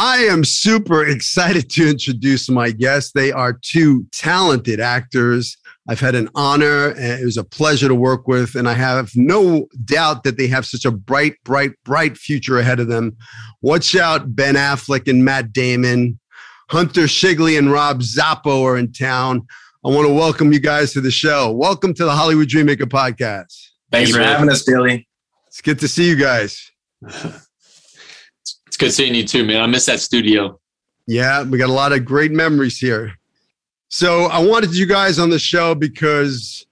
I am super excited to introduce my guests. They are two talented actors. I've had an honor and it was a pleasure to work with. And I have no doubt that they have such a bright, bright, bright future ahead of them. Watch out, Ben Affleck and Matt Damon. Hunter Shigley and Rob Zappo are in town. I want to welcome you guys to the show. Welcome to the Hollywood Dreammaker podcast. Thanks for having us, Billy. It's good to see you guys. good seeing you too, man. I miss that studio. Yeah, we got a lot of great memories here. So I wanted you guys on the show because,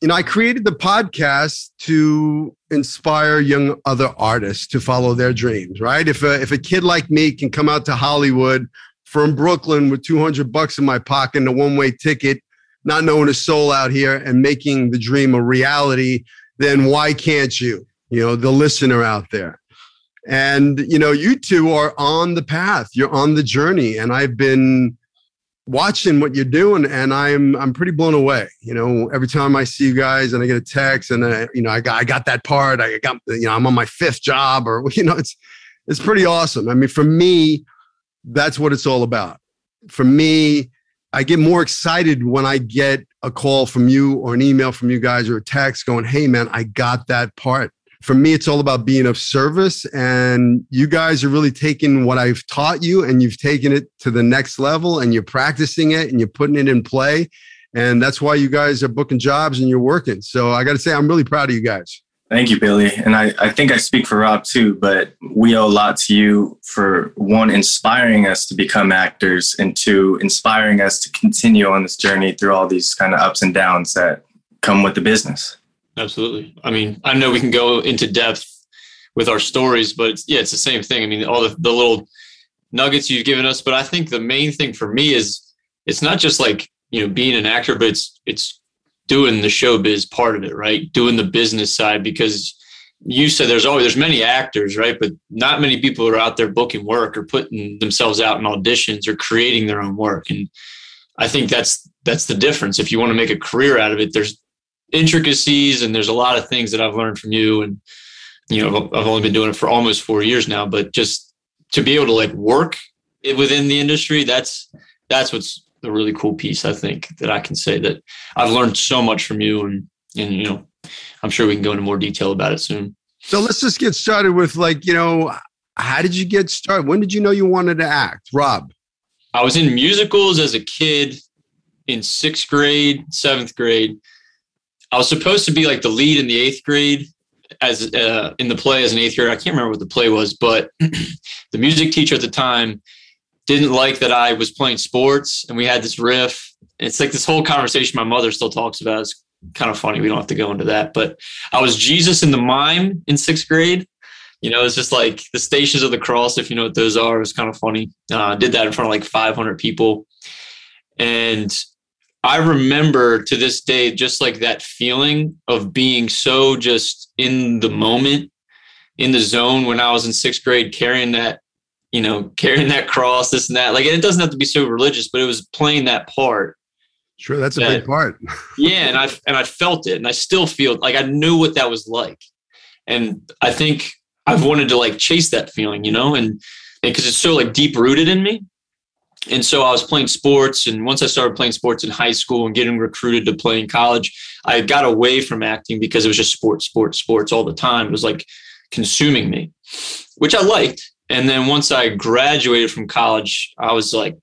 you know, I created the podcast to inspire young other artists to follow their dreams, right? If a, if a kid like me can come out to Hollywood from Brooklyn with 200 bucks in my pocket and a one way ticket, not knowing a soul out here and making the dream a reality, then why can't you? You know, the listener out there. And, you know, you two are on the path, you're on the journey. And I've been watching what you're doing and I'm, I'm pretty blown away. You know, every time I see you guys and I get a text and, I, you know, I got, I got that part, I got, you know, I'm on my fifth job or, you know, it's, it's pretty awesome. I mean, for me, that's what it's all about. For me, I get more excited when I get a call from you or an email from you guys or a text going, Hey man, I got that part for me, it's all about being of service. And you guys are really taking what I've taught you and you've taken it to the next level and you're practicing it and you're putting it in play. And that's why you guys are booking jobs and you're working. So I got to say, I'm really proud of you guys. Thank you, Billy. And I, I think I speak for Rob too, but we owe a lot to you for one, inspiring us to become actors, and two, inspiring us to continue on this journey through all these kind of ups and downs that come with the business. Absolutely. I mean, I know we can go into depth with our stories, but it's, yeah, it's the same thing. I mean, all the, the little nuggets you've given us, but I think the main thing for me is it's not just like, you know, being an actor, but it's, it's doing the showbiz part of it, right? Doing the business side, because you said there's always, there's many actors, right? But not many people are out there booking work or putting themselves out in auditions or creating their own work. And I think that's, that's the difference. If you want to make a career out of it, there's intricacies and there's a lot of things that I've learned from you and you know I've only been doing it for almost 4 years now but just to be able to like work within the industry that's that's what's the really cool piece I think that I can say that I've learned so much from you and and you know I'm sure we can go into more detail about it soon. So let's just get started with like, you know, how did you get started? When did you know you wanted to act? Rob. I was in musicals as a kid in 6th grade, 7th grade I was supposed to be like the lead in the eighth grade as uh, in the play as an eighth grader. I can't remember what the play was, but the music teacher at the time didn't like that I was playing sports and we had this riff. It's like this whole conversation my mother still talks about. It's kind of funny. We don't have to go into that, but I was Jesus in the mime in sixth grade. You know, it's just like the stations of the cross, if you know what those are. It was kind of funny. Uh, did that in front of like 500 people. And I remember to this day just like that feeling of being so just in the moment, in the zone when I was in sixth grade, carrying that, you know, carrying that cross, this and that. Like, it doesn't have to be so religious, but it was playing that part. Sure, that's a big part. yeah, and I and I felt it, and I still feel like I knew what that was like, and I think I've wanted to like chase that feeling, you know, and because it's so like deep rooted in me and so I was playing sports. And once I started playing sports in high school and getting recruited to play in college, I got away from acting because it was just sports, sports, sports all the time. It was like consuming me, which I liked. And then once I graduated from college, I was like,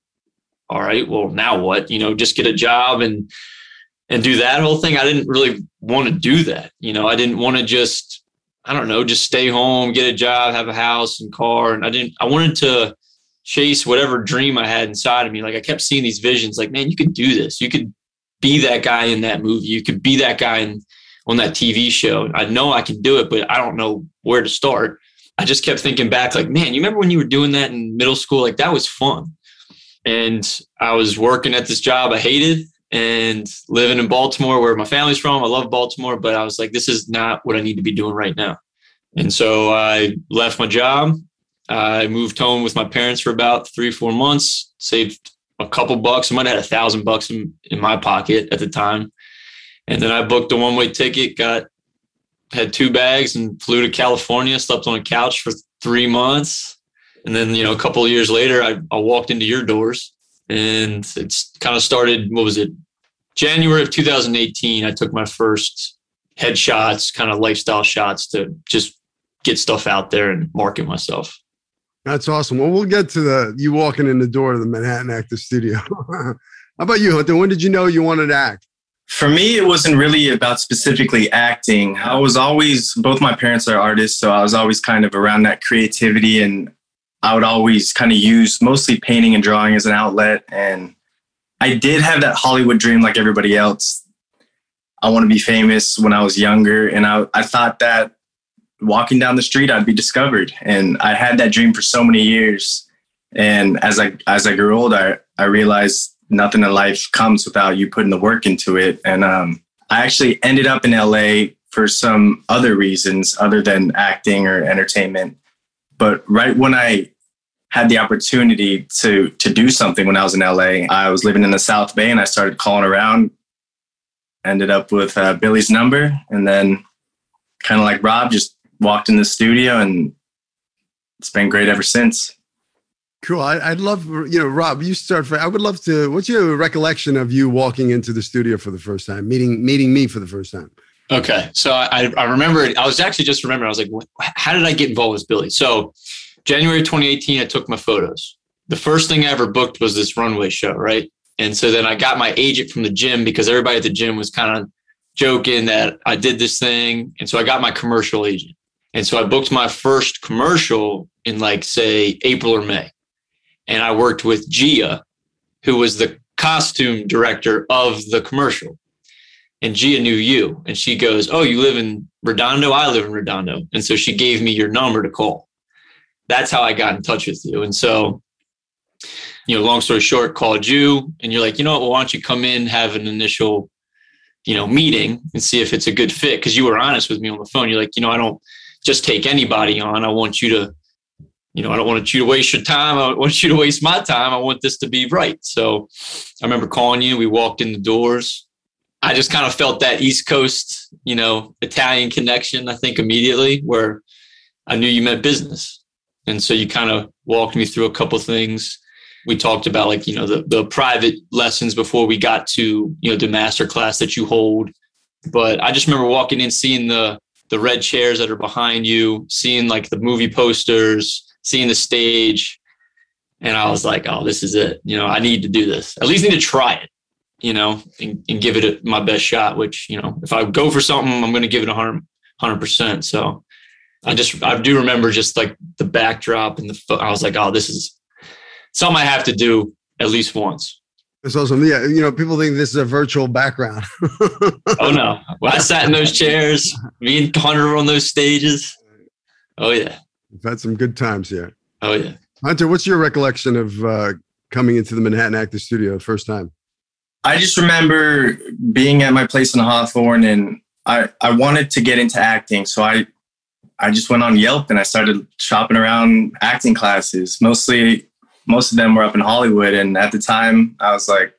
all right, well, now what? You know, just get a job and and do that whole thing. I didn't really want to do that. You know, I didn't want to just, I don't know, just stay home, get a job, have a house and car. And I didn't, I wanted to chase whatever dream I had inside of me. Like I kept seeing these visions, like, man, you could do this. You could be that guy in that movie. You could be that guy in, on that TV show. I know I can do it, but I don't know where to start. I just kept thinking back, like, man, you remember when you were doing that in middle school? Like that was fun. And I was working at this job I hated and living in Baltimore where my family's from. I love Baltimore, but I was like, this is not what I need to be doing right now. And so I left my job. I moved home with my parents for about three, four months, saved a couple bucks. I might have had a thousand bucks in, in my pocket at the time. And then I booked a one way ticket, got had two bags and flew to California, slept on a couch for three months. And then, you know, a couple of years later, I, I walked into your doors and it's kind of started, what was it? January of 2018, I took my first headshots, kind of lifestyle shots to just get stuff out there and market myself. That's awesome. Well, we'll get to the you walking in the door of the Manhattan Actor Studio. How about you, Hunter? When did you know you wanted to act? For me, it wasn't really about specifically acting. I was always, both my parents are artists, so I was always kind of around that creativity and I would always kind of use mostly painting and drawing as an outlet. And I did have that Hollywood dream like everybody else. I want to be famous when I was younger. And I, I thought that walking down the street, I'd be discovered. And I had that dream for so many years. And as I, as I grew older, I, I realized nothing in life comes without you putting the work into it. And um, I actually ended up in LA for some other reasons other than acting or entertainment. But right when I had the opportunity to to do something when I was in LA. I was living in the South Bay and I started calling around. Ended up with uh, Billy's number, and then kind of like Rob, just walked in the studio, and it's been great ever since. Cool. I, would love, you know, Rob, you start. For, I would love to. What's your recollection of you walking into the studio for the first time, meeting meeting me for the first time? Okay, so I I remember. I was actually just remembering. I was like, how did I get involved with Billy? So January 2018, I took my photos. The first thing I ever booked was this runway show, right? And so then I got my agent from the gym because everybody at the gym was kind of joking that I did this thing. And so I got my commercial agent. And so I booked my first commercial in like, say, April or May. And I worked with Gia, who was the costume director of the commercial. And Gia knew you. And she goes, Oh, you live in Redondo? I live in Redondo. And so she gave me your number to call that's how I got in touch with you. And so, you know, long story short, called you and you're like, you know what, well, why don't you come in, have an initial, you know, meeting and see if it's a good fit? Cause you were honest with me on the phone. You're like, you know, I don't just take anybody on. I want you to, you know, I don't want you to waste your time. I want you to waste my time. I want this to be right. So I remember calling you. We walked in the doors. I just kind of felt that East Coast, you know, Italian connection, I think immediately where I knew you meant business. And so you kind of walked me through a couple things. We talked about like, you know, the, the private lessons before we got to, you know, the master class that you hold. But I just remember walking in, seeing the the red chairs that are behind you, seeing like the movie posters, seeing the stage. And I was like, oh, this is it. You know, I need to do this. At least need to try it, you know, and, and give it a, my best shot, which, you know, if I go for something, I'm going to give it 100, 100%. So I just I do remember just like the backdrop and the I was like, oh, this is something I have to do at least once. It's awesome. Yeah, you know, people think this is a virtual background. oh no! When I sat in those chairs, me and Hunter on those stages. Oh yeah, we've had some good times here. Oh yeah, Hunter, what's your recollection of uh, coming into the Manhattan Actor Studio the first time? I just remember being at my place in Hawthorne, and I I wanted to get into acting, so I I just went on Yelp and I started shopping around acting classes. Mostly, most of them were up in Hollywood. And at the time, I was like,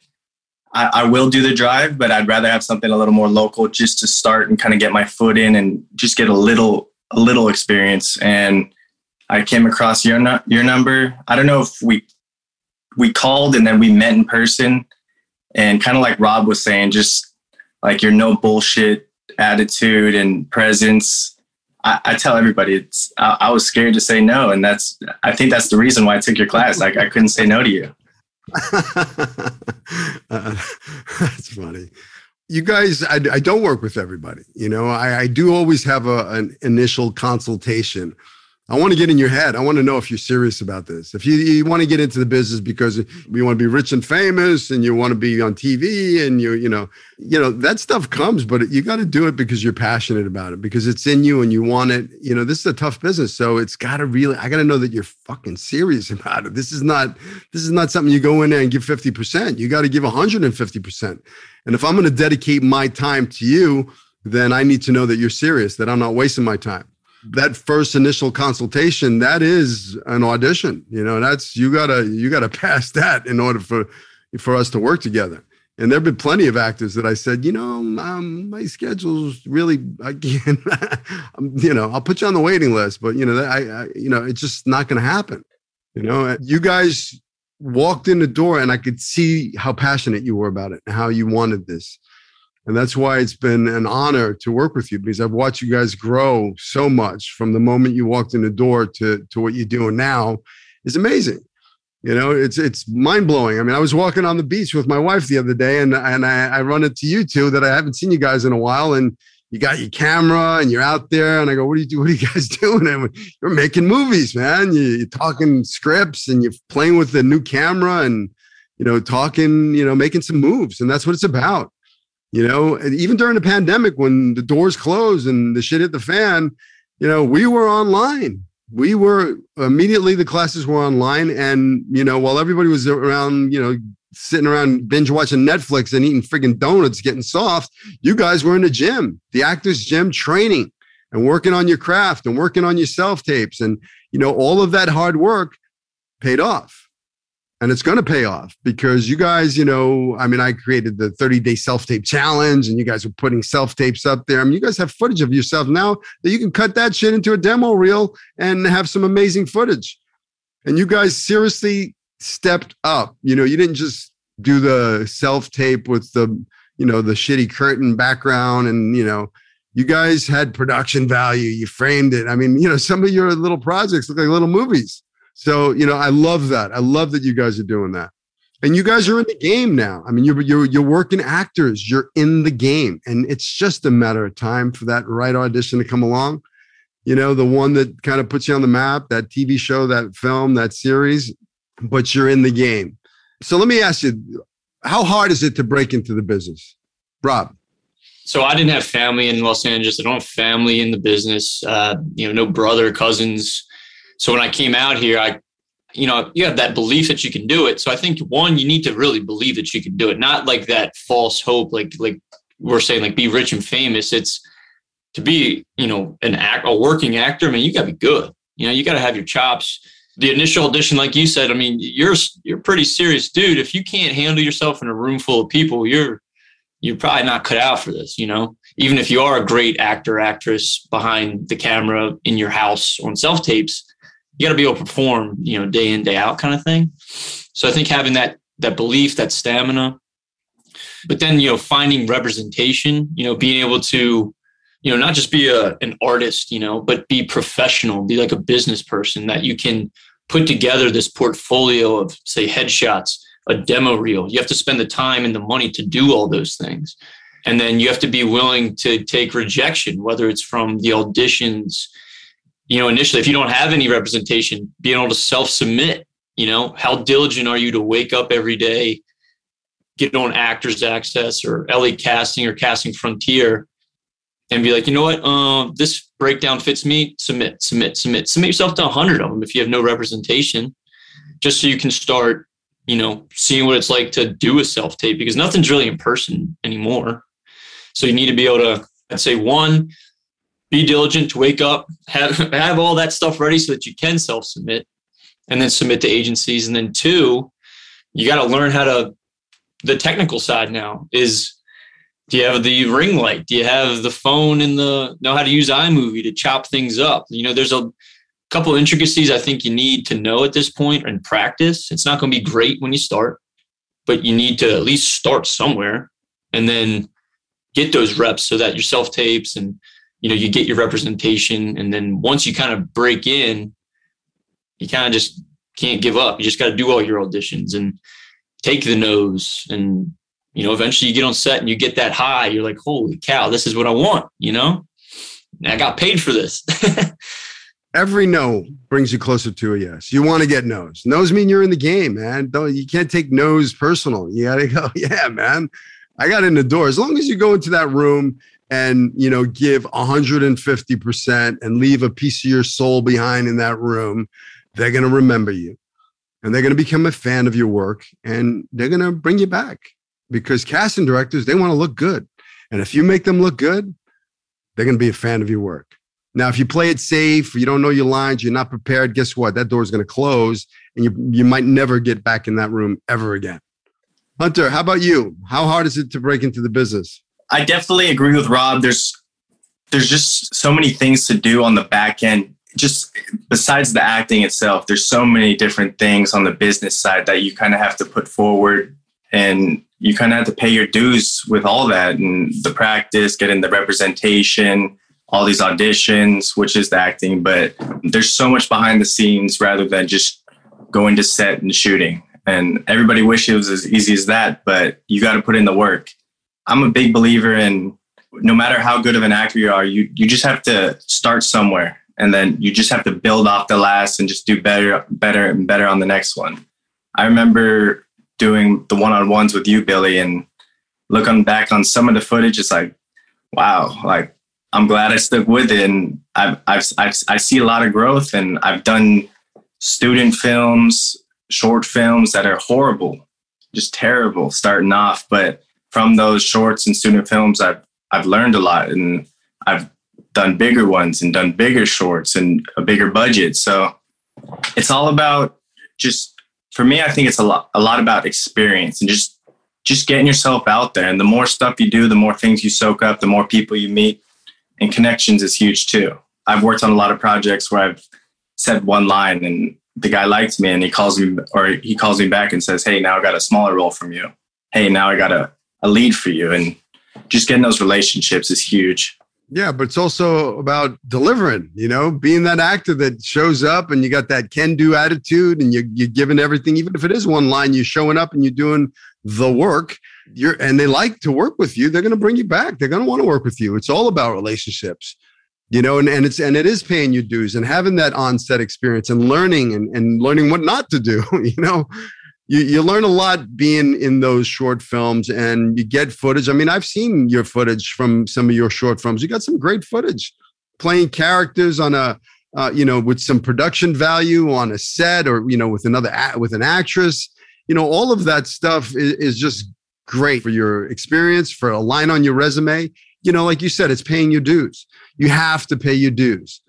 I, I, will do the drive, but I'd rather have something a little more local just to start and kind of get my foot in and just get a little, a little experience. And I came across your your number. I don't know if we we called and then we met in person, and kind of like Rob was saying, just like your no bullshit attitude and presence I, I tell everybody it's I, I, was scared to say no, and that's I think that's the reason why I took your class. Like I couldn't say no to you. uh, that's funny. You guys, I, I, don't work with everybody. You know, I, I do always have a, an initial consultation I want to get in your head. I want to know if you're serious about this. If you, you want to get into the business because you want to be rich and famous and you want to be on TV and you, you know, you know, that stuff comes, but you got to do it because you're passionate about it, because it's in you and you want it. You know, this is a tough business. So it's got to really, I got to know that you're fucking serious about it. This is not, this is not something you go in there and give 50%. You got to give 150%. And if I'm going to dedicate my time to you, then I need to know that you're serious, that I'm not wasting my time that first initial consultation that is an audition you know that's you gotta you gotta pass that in order for for us to work together and there have been plenty of actors that I said, you know, um, my schedule's really, I can't, you know, I'll put you on the waiting list, but you know, I, I you know, it's just not to happen. You know, you guys walked in the door and I could see how passionate you were about it and how you wanted this. And that's why it's been an honor to work with you because I've watched you guys grow so much from the moment you walked in the door to, to what you're doing now is amazing. You know, it's it's mind blowing. I mean, I was walking on the beach with my wife the other day, and and I, I run into you two that I haven't seen you guys in a while, and you got your camera and you're out there, and I go, "What are you do? What are you guys doing?" And you're making movies, man. You, are talking scripts, and you're playing with the new camera, and you know, talking, you know, making some moves, and that's what it's about. You know, even during the pandemic, when the doors closed and the shit hit the fan, you know, we were online. We were immediately the classes were online, and you know, while everybody was around, you know, sitting around binge watching Netflix and eating friggin' donuts, getting soft, you guys were in the gym, the actors' gym, training and working on your craft and working on your self tapes, and you know, all of that hard work paid off and it's going to pay off because you guys, you know, I mean, I created the 30 day self tape challenge and you guys are putting self tapes up there. I mean, you guys have footage of yourself now that you can cut that shit into a demo reel and have some amazing footage. And you guys seriously stepped up. You know, you didn't just do the self tape with the, you know, the shitty curtain background and, you know, you guys had production value. You framed it. I mean, you know, some of your little projects look like little movies. So, you know, I love that. I love that you guys are doing that. And you guys are in the game now. I mean, you're you're you're working actors. You're in the game, and it's just a matter of time for that right audition to come along. You know, the one that kind of puts you on the map, that TV show, that film, that series, but you're in the game. So let me ask you, how hard is it to break into the business, Rob? So I didn't have family in Los Angeles. I don't have family in the business. Uh, you know, no brother, cousins so when I came out here, I, you know, you have that belief that you can do it. So I think one, you need to really believe that you can do it, not like that false hope, like like we're saying, like be rich and famous. It's to be, you know, an act, a working actor. I mean, you got to be good. You know, you got to have your chops. The initial audition, like you said, I mean, you're you're pretty serious dude. If you can't handle yourself in a room full of people, you're you're probably not cut out for this. You know, even if you are a great actor, actress behind the camera in your house on self tapes, you got to be able to perform, you know, day in, day out kind of thing. So I think having that, that belief, that stamina, but then, you know, finding representation, you know, being able to, you know, not just be a, an artist, you know, but be professional, be like a business person that you can put together this portfolio of say headshots, a demo reel. You have to spend the time and the money to do all those things. And then you have to be willing to take rejection, whether it's from the auditions, you know, initially, if you don't have any representation, being able to self submit, you know, how diligent are you to wake up every day, get on Actors Access or LA Casting or Casting Frontier, and be like, you know what, uh, this breakdown fits me. Submit, submit, submit. Submit yourself to a hundred of them if you have no representation, just so you can start, you know, seeing what it's like to do a self tape because nothing's really in person anymore. So you need to be able to, I'd say, one, be diligent to wake up, have have all that stuff ready so that you can self submit, and then submit to agencies. And then two, you got to learn how to. The technical side now is do you have the ring light? Do you have the phone and the know how to use iMovie to chop things up? You know, there's a couple intricacies I think you need to know at this point and practice. It's not going to be great when you start, but you need to at least start somewhere and then get those reps so that your self tapes and you know you get your representation and then once you kind of break in you kind of just can't give up. You just got to do all your auditions and take the nose and you know eventually you get on set and you get that high you're like holy cow this is what i want you know? And i got paid for this. Every no brings you closer to a yes. You want to get no's. No's mean you're in the game man. Don't you can't take no's personal. You gotta go yeah man. I got in the door. As long as you go into that room and you know give 150% and leave a piece of your soul behind in that room they're going to remember you. And they're going to become a fan of your work and they're going to bring you back. Because casting directors they want to look good. And if you make them look good they're going to be a fan of your work. Now if you play it safe you don't know your lines you're not prepared guess what? That door is going to close and you, you might never get back in that room ever again. Hunter how about you? How hard is it to break into the business I definitely agree with Rob. There's there's just so many things to do on the back end. Just besides the acting itself, there's so many different things on the business side that you kind of have to put forward and you kind of have to pay your dues with all that and the practice, getting the representation, all these auditions, which is the acting. But there's so much behind the scenes rather than just going to set and shooting. And everybody wishes it was as easy as that, but you got to put in the work. I'm a big believer in no matter how good of an actor you are, you you just have to start somewhere. And then you just have to build off the last and just do better better and better on the next one. I remember doing the one-on-ones with you Billy and looking back on some of the footage it's like wow, like I'm glad I stuck with it. And I've, I've, I've I see a lot of growth and I've done student films, short films that are horrible, just terrible starting off, but from those shorts and student films, I've I've learned a lot, and I've done bigger ones and done bigger shorts and a bigger budget. So it's all about just for me. I think it's a lot a lot about experience and just just getting yourself out there. And the more stuff you do, the more things you soak up, the more people you meet, and connections is huge too. I've worked on a lot of projects where I've said one line and the guy likes me and he calls me or he calls me back and says, Hey, now I got a smaller role from you. Hey, now I got a a lead for you and just getting those relationships is huge. Yeah but it's also about delivering you know being that actor that shows up and you got that can do attitude and you, you're giving everything even if it is one line you're showing up and you're doing the work. You're and they like to work with you. They're going to bring you back. They're going to want to work with you. It's all about relationships you know and, and it's and it is paying your dues and having that on-set experience and learning and, and learning what not to do you know you, you learn a lot being in those short films and you get footage. I mean, I've seen your footage from some of your short films. You got some great footage playing characters on a, uh, you know, with some production value on a set or, you know, with another, with an actress, you know, all of that stuff is, is just great for your experience, for a line on your resume. You know, like you said, it's paying your dues. You have to pay your dues.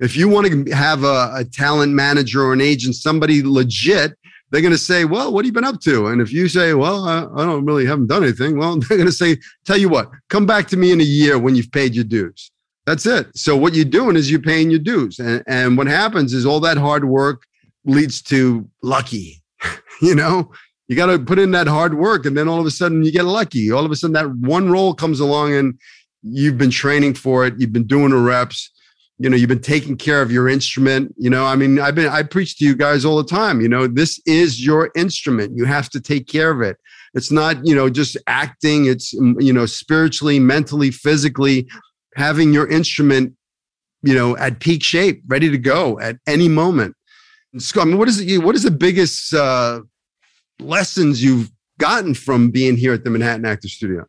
If you want to have a, a talent manager or an agent, somebody legit, they're going to say, well, what have you been up to? And if you say, well, I, I don't really haven't done anything, well, they're going to say, tell you what, come back to me in a year when you've paid your dues. That's it. So what you're doing is you're paying your dues. And, and what happens is all that hard work leads to lucky. you know, you got to put in that hard work and then all of a sudden you get lucky. All of a sudden that one role comes along and you've been training for it. You've been doing the reps you know you've been taking care of your instrument you know i mean i've been i preach to you guys all the time you know this is your instrument. You have to take care of it. It's not you know just acting. It's you know spiritually mentally physically having your instrument you know at peak shape ready to go at any moment. So, i mean what is it what is the biggest uh lessons you've gotten from being here at the manhattan actor studio?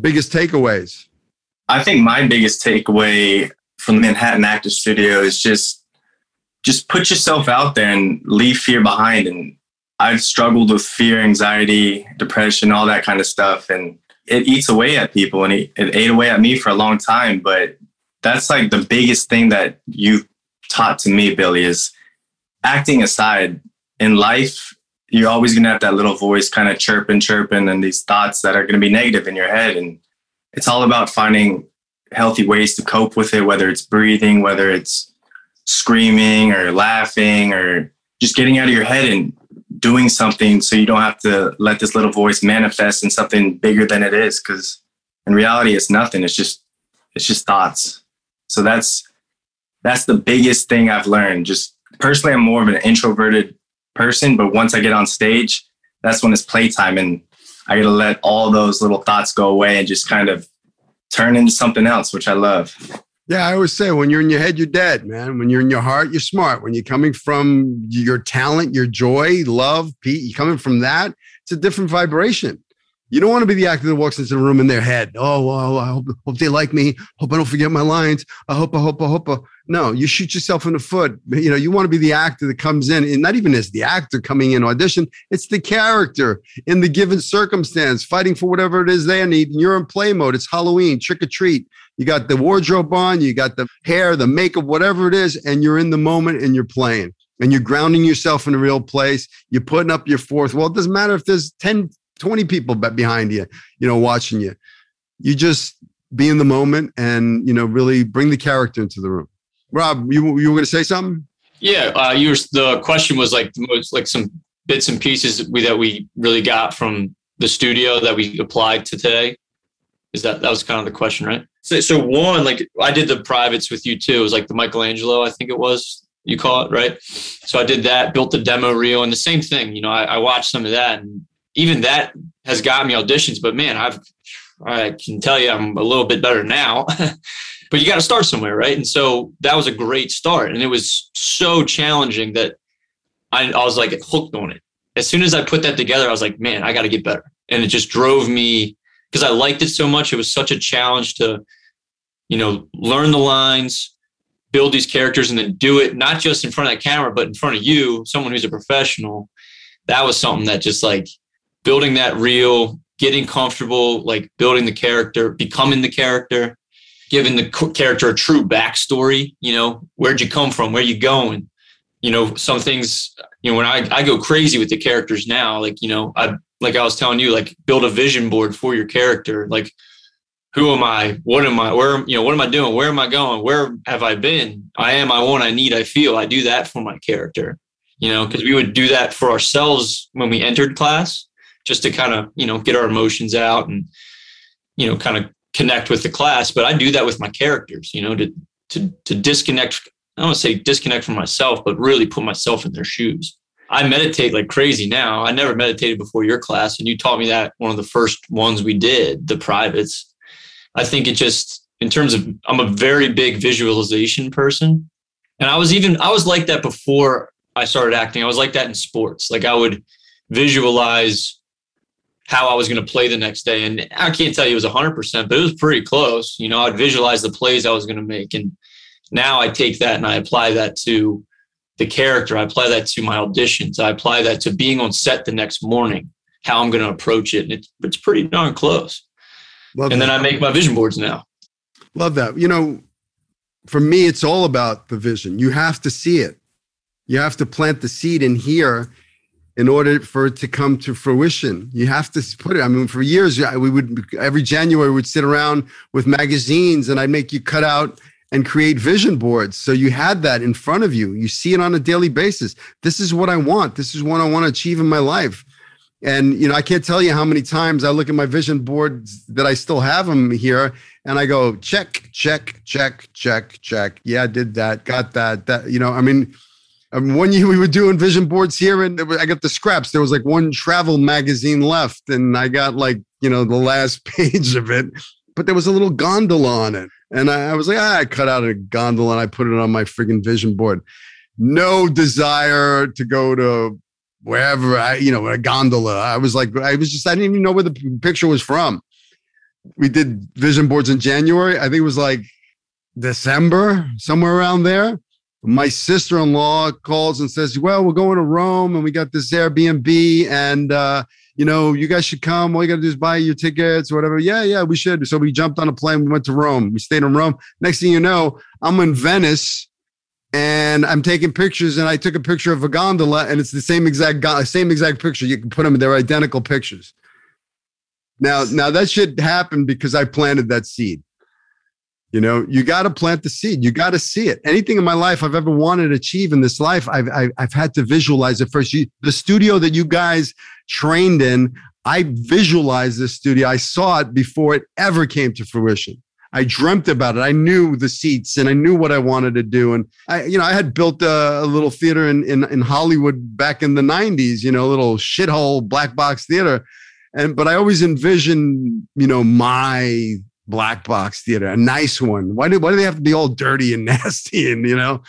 Biggest takeaways? I think my biggest takeaway from the Manhattan Actor Studio is just just put yourself out there and leave fear behind. And I've struggled with fear, anxiety, depression, all that kind of stuff, and it eats away at people, and it, it ate away at me for a long time. But that's like the biggest thing that you've taught to me, Billy, is acting aside in life. You're always gonna have that little voice kind of chirping, chirping, and these thoughts that are gonna be negative in your head. And it's all about finding healthy ways to cope with it, whether it's breathing, whether it's screaming or laughing or just getting out of your head and doing something so you don't have to let this little voice manifest in something bigger than it is because in reality it's nothing. It's just it's just thoughts. So that's that's the biggest thing i've learned. Just personally i'm more of an introverted person but once i get on stage that's when it's playtime and I got to let all those little thoughts go away and just kind of turn into something else, which I love. Yeah, I always say when you're in your head, you're dead, man. When you're in your heart, you're smart. When you're coming from your talent, your joy, love, Pete, you're coming from that, it's a different vibration. You don't want to be the actor that walks into the room in their head. Oh, well, I hope, hope they like me. Hope I don't forget my lines. I hope, I hope, I hope. I. No, you shoot yourself in the foot. You know, you want to be the actor that comes in, and not even as the actor coming in audition, it's the character in the given circumstance, fighting for whatever it is they need. And you're in play mode. It's Halloween, trick or treat. You got the wardrobe on, you got the hair, the makeup, whatever it is, and you're in the moment and you're playing and you're grounding yourself in a real place. You're putting up your fourth. Well, it doesn't matter if there's 10, 20 people behind you, you know, watching you. You just be in the moment and, you know, really bring the character into the room. Rob, you, you were going to say something? Yeah. Uh, you were, the question was like, like some bits and pieces that we, that we really got from the studio that we applied to today. Is that, that was kind of the question, right? So, so one, like I did the privates with you too. It was like the Michelangelo, I think it was you call it, right? So I did that, built the demo reel and the same thing, you know, I, I watched some of that and even that has got me auditions. But man, I've I can tell you I'm a little bit better now. but you got to start somewhere, right? And so that was a great start, and it was so challenging that I, I was like hooked on it. As soon as I put that together, I was like, man, I got to get better, and it just drove me because I liked it so much. It was such a challenge to, you know, learn the lines, build these characters, and then do it not just in front of that camera, but in front of you, someone who's a professional. That was something that just like building that reel, getting comfortable, like building the character, becoming the character, giving the character a true backstory. You know, where'd you come from? Where you going? You know, some things. You know, when I I go crazy with the characters now, like you know, I like I was telling you, like build a vision board for your character. Like, who am I? What am I? Where you know, what am I doing? Where am I going? Where have I been? I am. I want. I need. I feel. I do that for my character. You know, because we would do that for ourselves when we entered class just to kind of you know get our emotions out and you know kind of connect with the class but i do that with my characters you know to to to disconnect i don't want to say disconnect from myself but really put myself in their shoes. I meditate like crazy now. I never meditated before your class and you taught me that one of the first ones we did the privates. I think it just in terms of i'm a very big visualization person and i was even i was like that before i started acting. I was like that in sports. Like i would visualize how I was going to play the next day. And I can't tell you it was 100%, but it was pretty close. You know, I'd visualize the plays I was going to make. And now I take that and I apply that to the character. I apply that to my auditions. I apply that to being on set the next morning, how I'm going to approach it. And it's, it's pretty darn close. Love and that. then I make my vision boards now. Love that. You know, for me, it's all about the vision. You have to see it. You have to plant the seed in here in order for it to come to fruition. You have to put it. I mean, for years, we would every January we'd sit around with magazines, and I'd make you cut out and create vision boards. So you had that in front of you. You see it on a daily basis. This is what I want. This is what I want to achieve in my life. And you know, I can't tell you how many times I look at my vision boards that I still have them here, and I go check, check, check, check, check. Yeah, I did that, got that. That you know, I mean um, one year we were doing vision boards here, and I got the scraps. There was like one travel magazine left, and I got like you know the last page of it, but there was a little gondola on it, and I, I was like, ah, I cut out a gondola and I put it on my friggin' vision board. No desire to go to wherever I, you know, a gondola. I was like, I was just, I didn't even know where the picture was from. We did vision boards in January. I think it was like December, somewhere around there my sister-in-law calls and says, "Well, we're going to Rome and we got this Airbnb and uh, you know, you guys should come. All you got to do is buy your tickets or whatever." Yeah, yeah, we should. So we jumped on a plane. We went to Rome. We stayed in Rome. Next thing you know, I'm in Venice and I'm taking pictures. And I took a picture of a gondola, and it's the same exact same exact picture. You can put them; they're identical pictures. Now, now that should happen because I planted that seed. You know, you got to plant the seed. You got to see it. Anything in my life I've ever wanted to achieve in this life, I've, I've, I've had to visualize it first. You, the studio that you guys trained in, I visualized this studio. I saw it before it ever came to fruition. I dreamt about it. I knew the seats and I knew what I wanted to do. And I, you know, I had built a, a little theater in, in, in Hollywood back in the 90s, you know, a little shithole black box theater. And, but I always envisioned, you know, my black box theater, a nice one. Why do, why do they have to be all dirty and nasty? And, you know,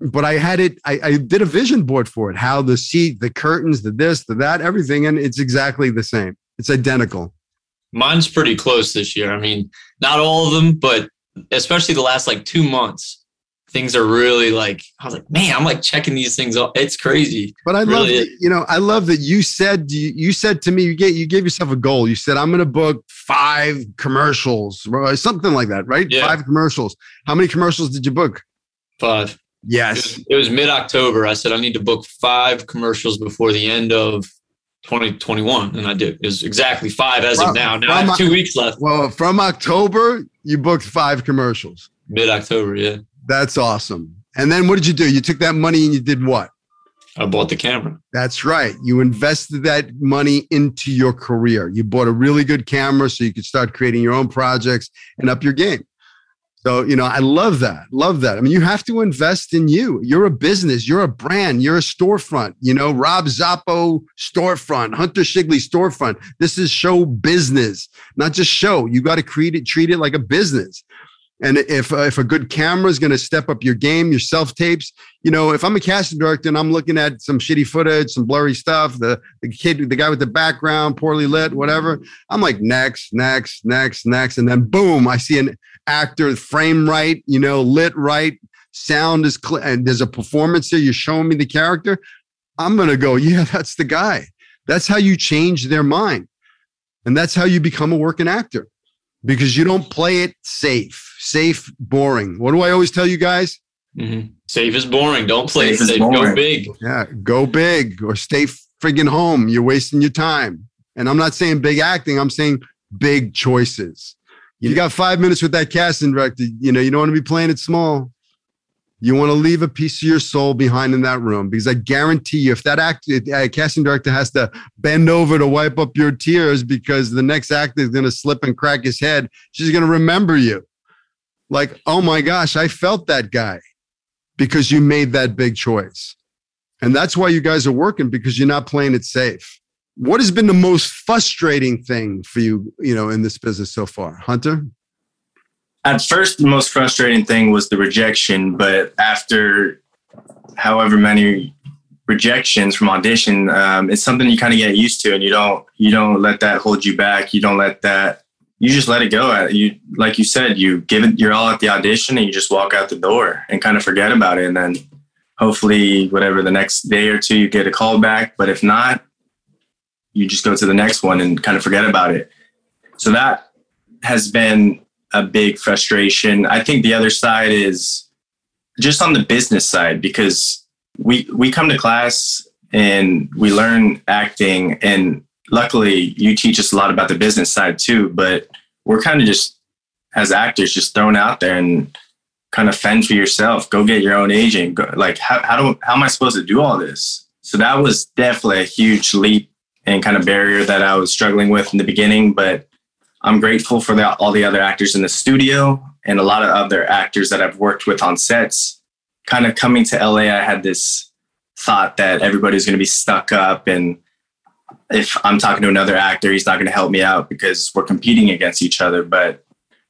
but I had it, I, I did a vision board for it, how the seat, the curtains, the this, the that, everything. And it's exactly the same. It's identical. Mine's pretty close this year. I mean, not all of them, but especially the last like two months, things are really like I was like, man, I'm like checking these things out. It's crazy. But I really love, that, you know, I love that you said you, you said to me, you gave you gave yourself a goal. You said I'm going to book five commercials, or something like that, right? Yeah. Five commercials. How many commercials did you book? Five. Yes. It was, was mid October. I said I need to book five commercials before the end of 2021 and I did. It was exactly five as from, of now. Now I have two weeks left. Well, from October, you booked five commercials. Mid October, yeah. That's awesome. And then what did you do? You took that money and you did what? I bought the camera. That's right. You invested that money into your career. You bought a really good camera so you could start creating your own projects and up your game. So, you know, I love that. Love that. I mean, you have to invest in you. You're a business, you're a brand, you're a storefront. You know, Rob Zappo storefront, Hunter Shigley storefront. This is show business, not just show. You got to treat it, treat it like a business. And if uh, if a good camera is going to step up your game, your self tapes, you know, if I'm a casting director and I'm looking at some shitty footage, some blurry stuff, the the kid, the guy with the background, poorly lit, whatever, I'm like next, next, next, next, and then boom, I see an actor, frame right, you know, lit right, sound is clear, and there's a performance there. You're showing me the character. I'm going to go, yeah, that's the guy. That's how you change their mind. And that's how you become a working actor because you don't play it safe, safe, boring. What do I always tell you guys? Mm-hmm. Safe is boring. Don't play safe. safe. Go big. Yeah, go big or stay friggin' home. You're wasting your time. And I'm not saying big acting, I'm saying big choices. You got five minutes with that casting director. You know, you don't want to be playing it small. You want to leave a piece of your soul behind in that room because I guarantee you, if that act, uh, casting director has to bend over to wipe up your tears because the next actor is going to slip and crack his head, she's going to remember you. Like, oh my gosh, I felt that guy because you made that big choice. And that's why you guys are working because you're not playing it safe what has been the most frustrating thing for you, you know, in this business so far, Hunter? At first, the most frustrating thing was the rejection, but after however many rejections from audition, um, it's something you kind of get used to, and you don't you don't let that hold you back. You don't let that. You just let it go. You like you said, you give it you're all at the audition, and you just walk out the door and kind of forget about it, and then hopefully, whatever the next day or two, you get a call back. But if not, you just go to the next one and kind of forget about it. So that has been a big frustration. I think the other side is just on the business side because we we come to class and we learn acting and luckily you teach us a lot about the business side too, but we're kind of just as actors just thrown out there and kind of fend for yourself. Go get your own agent. Go, like how how do how am I supposed to do all this? So that was definitely a huge leap and kind of barrier that I was struggling with in the beginning. But I'm grateful for the, all the other actors in the studio and a lot of other actors that I've worked with on sets. Kind of coming to LA, I had this thought that everybody's going to be stuck up. And if I'm talking to another actor, he's not going to help me out because we're competing against each other. But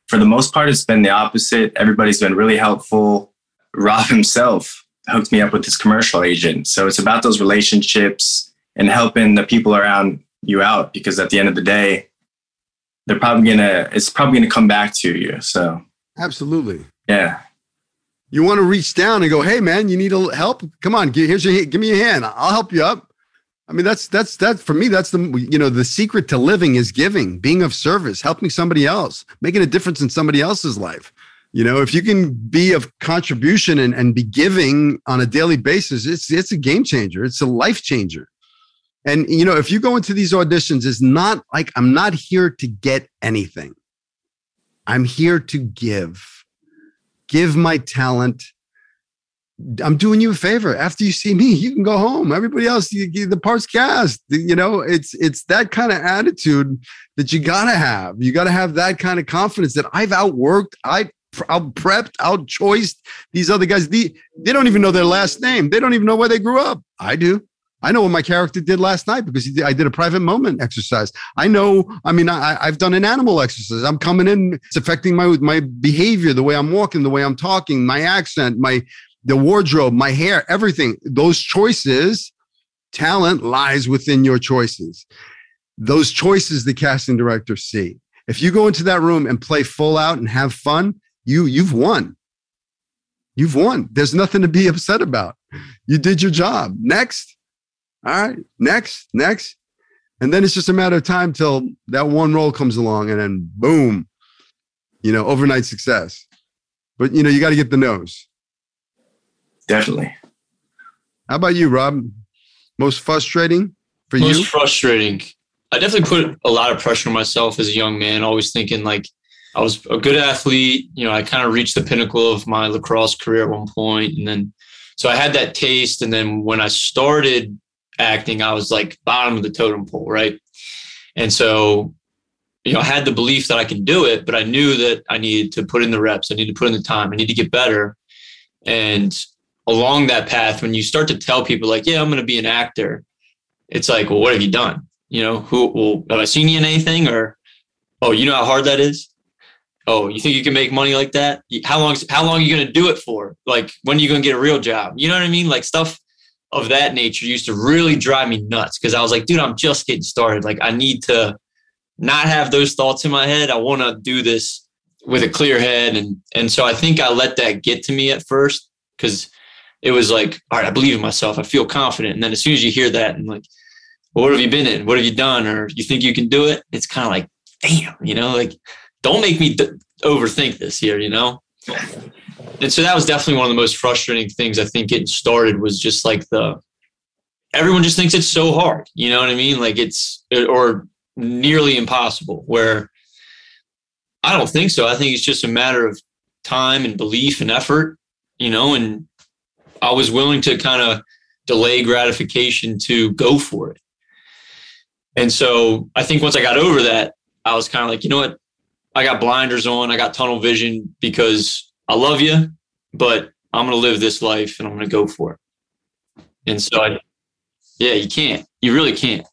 for the most part, it's been the opposite. Everybody's been really helpful. Rob himself hooked me up with his commercial agent. So it's about those relationships and helping the people around you out because at the end of the day, they're probably gonna it's probably gonna come back to you. So absolutely, yeah. You want to reach down and go, hey man, you need a help? Come on, here's your give me your hand. I'll help you up. I mean, that's that's that for me. That's the you know the secret to living is giving, being of service, helping somebody else, making a difference in somebody else's life. You know, if you can be of contribution and, and be giving on a daily basis, it's it's a game changer. It's a life changer. And you know, if you go into these auditions, it's not like I'm not here to get anything. I'm here to give. Give my talent, I'm doing you a favor. After you see me, you can go home. Everybody else, you, the part's cast. You know, it's it's that kind of attitude that you gotta have. You gotta have that kind of confidence that I've outworked, I out prepped, out choiced these other guys. The, they don't even know their last name. They don't even know where they grew up. I do. I know what my character did last night because did, I did a private moment exercise. I know. I mean, I, I've done an animal exercise. I'm coming in. It's affecting my my behavior, the way I'm walking, the way I'm talking, my accent, my the wardrobe, my hair, everything. Those choices, talent lies within your choices. Those choices the casting director see. If you go into that room and play full out and have fun, you you've won. You've won. There's nothing to be upset about. You did your job. Next. All right. Next. Next. And then it's just a matter of time till that one role comes along and then boom, you know, overnight success. But you know, you got to get the nose. Definitely. How about you, Rob? Most frustrating for Most you? Most frustrating. I definitely put a lot of pressure on myself as a young man, always thinking like I was a good athlete. You know, I kind of reached the pinnacle of my lacrosse career at one point, and then so I had that taste. And then when I started acting, I was like bottom of the totem pole, right? And so, you know, I had the belief that I can do it, but I knew that I needed to put in the reps. I needed to put in the time. I need to get better. And along that path, when you start to tell people like, "Yeah, I'm going to be an actor," it's like, "Well, what have you done? You know, who? Well, have I seen you in anything? Or, oh, you know how hard that is." oh, you think you can make money like that? How long? How long are you going to do it for? Like, when are you going to get a real job? You know what I mean? Like stuff of that nature used to really drive me nuts because I was like, dude, I'm just getting started. Like, I need to not have those thoughts in my head. I want to do this with a clear head, and and so I think I let that get to me at first because it was like, all right, I believe in myself. I feel confident, and then as soon as you hear that and like, well, what have you been in? What have you done? Or you think you can do it? It's kind of like, damn, you know, like don't make me th- overthink this here, you know? And so that was definitely one of the most frustrating things I think getting started was just like the everyone just thinks it's so hard, you know what I mean? Like it's or nearly impossible where I don't think so. I think it's just a matter of time and belief and effort, you know, and I was willing to kind of delay gratification to go for it. And so I think once I got over that, I was kind of like, you know what? I got blinders on. I got tunnel vision because I love you, but I'm going to live this life and I'm going to go for it. And so I, yeah, you can't. You really can't.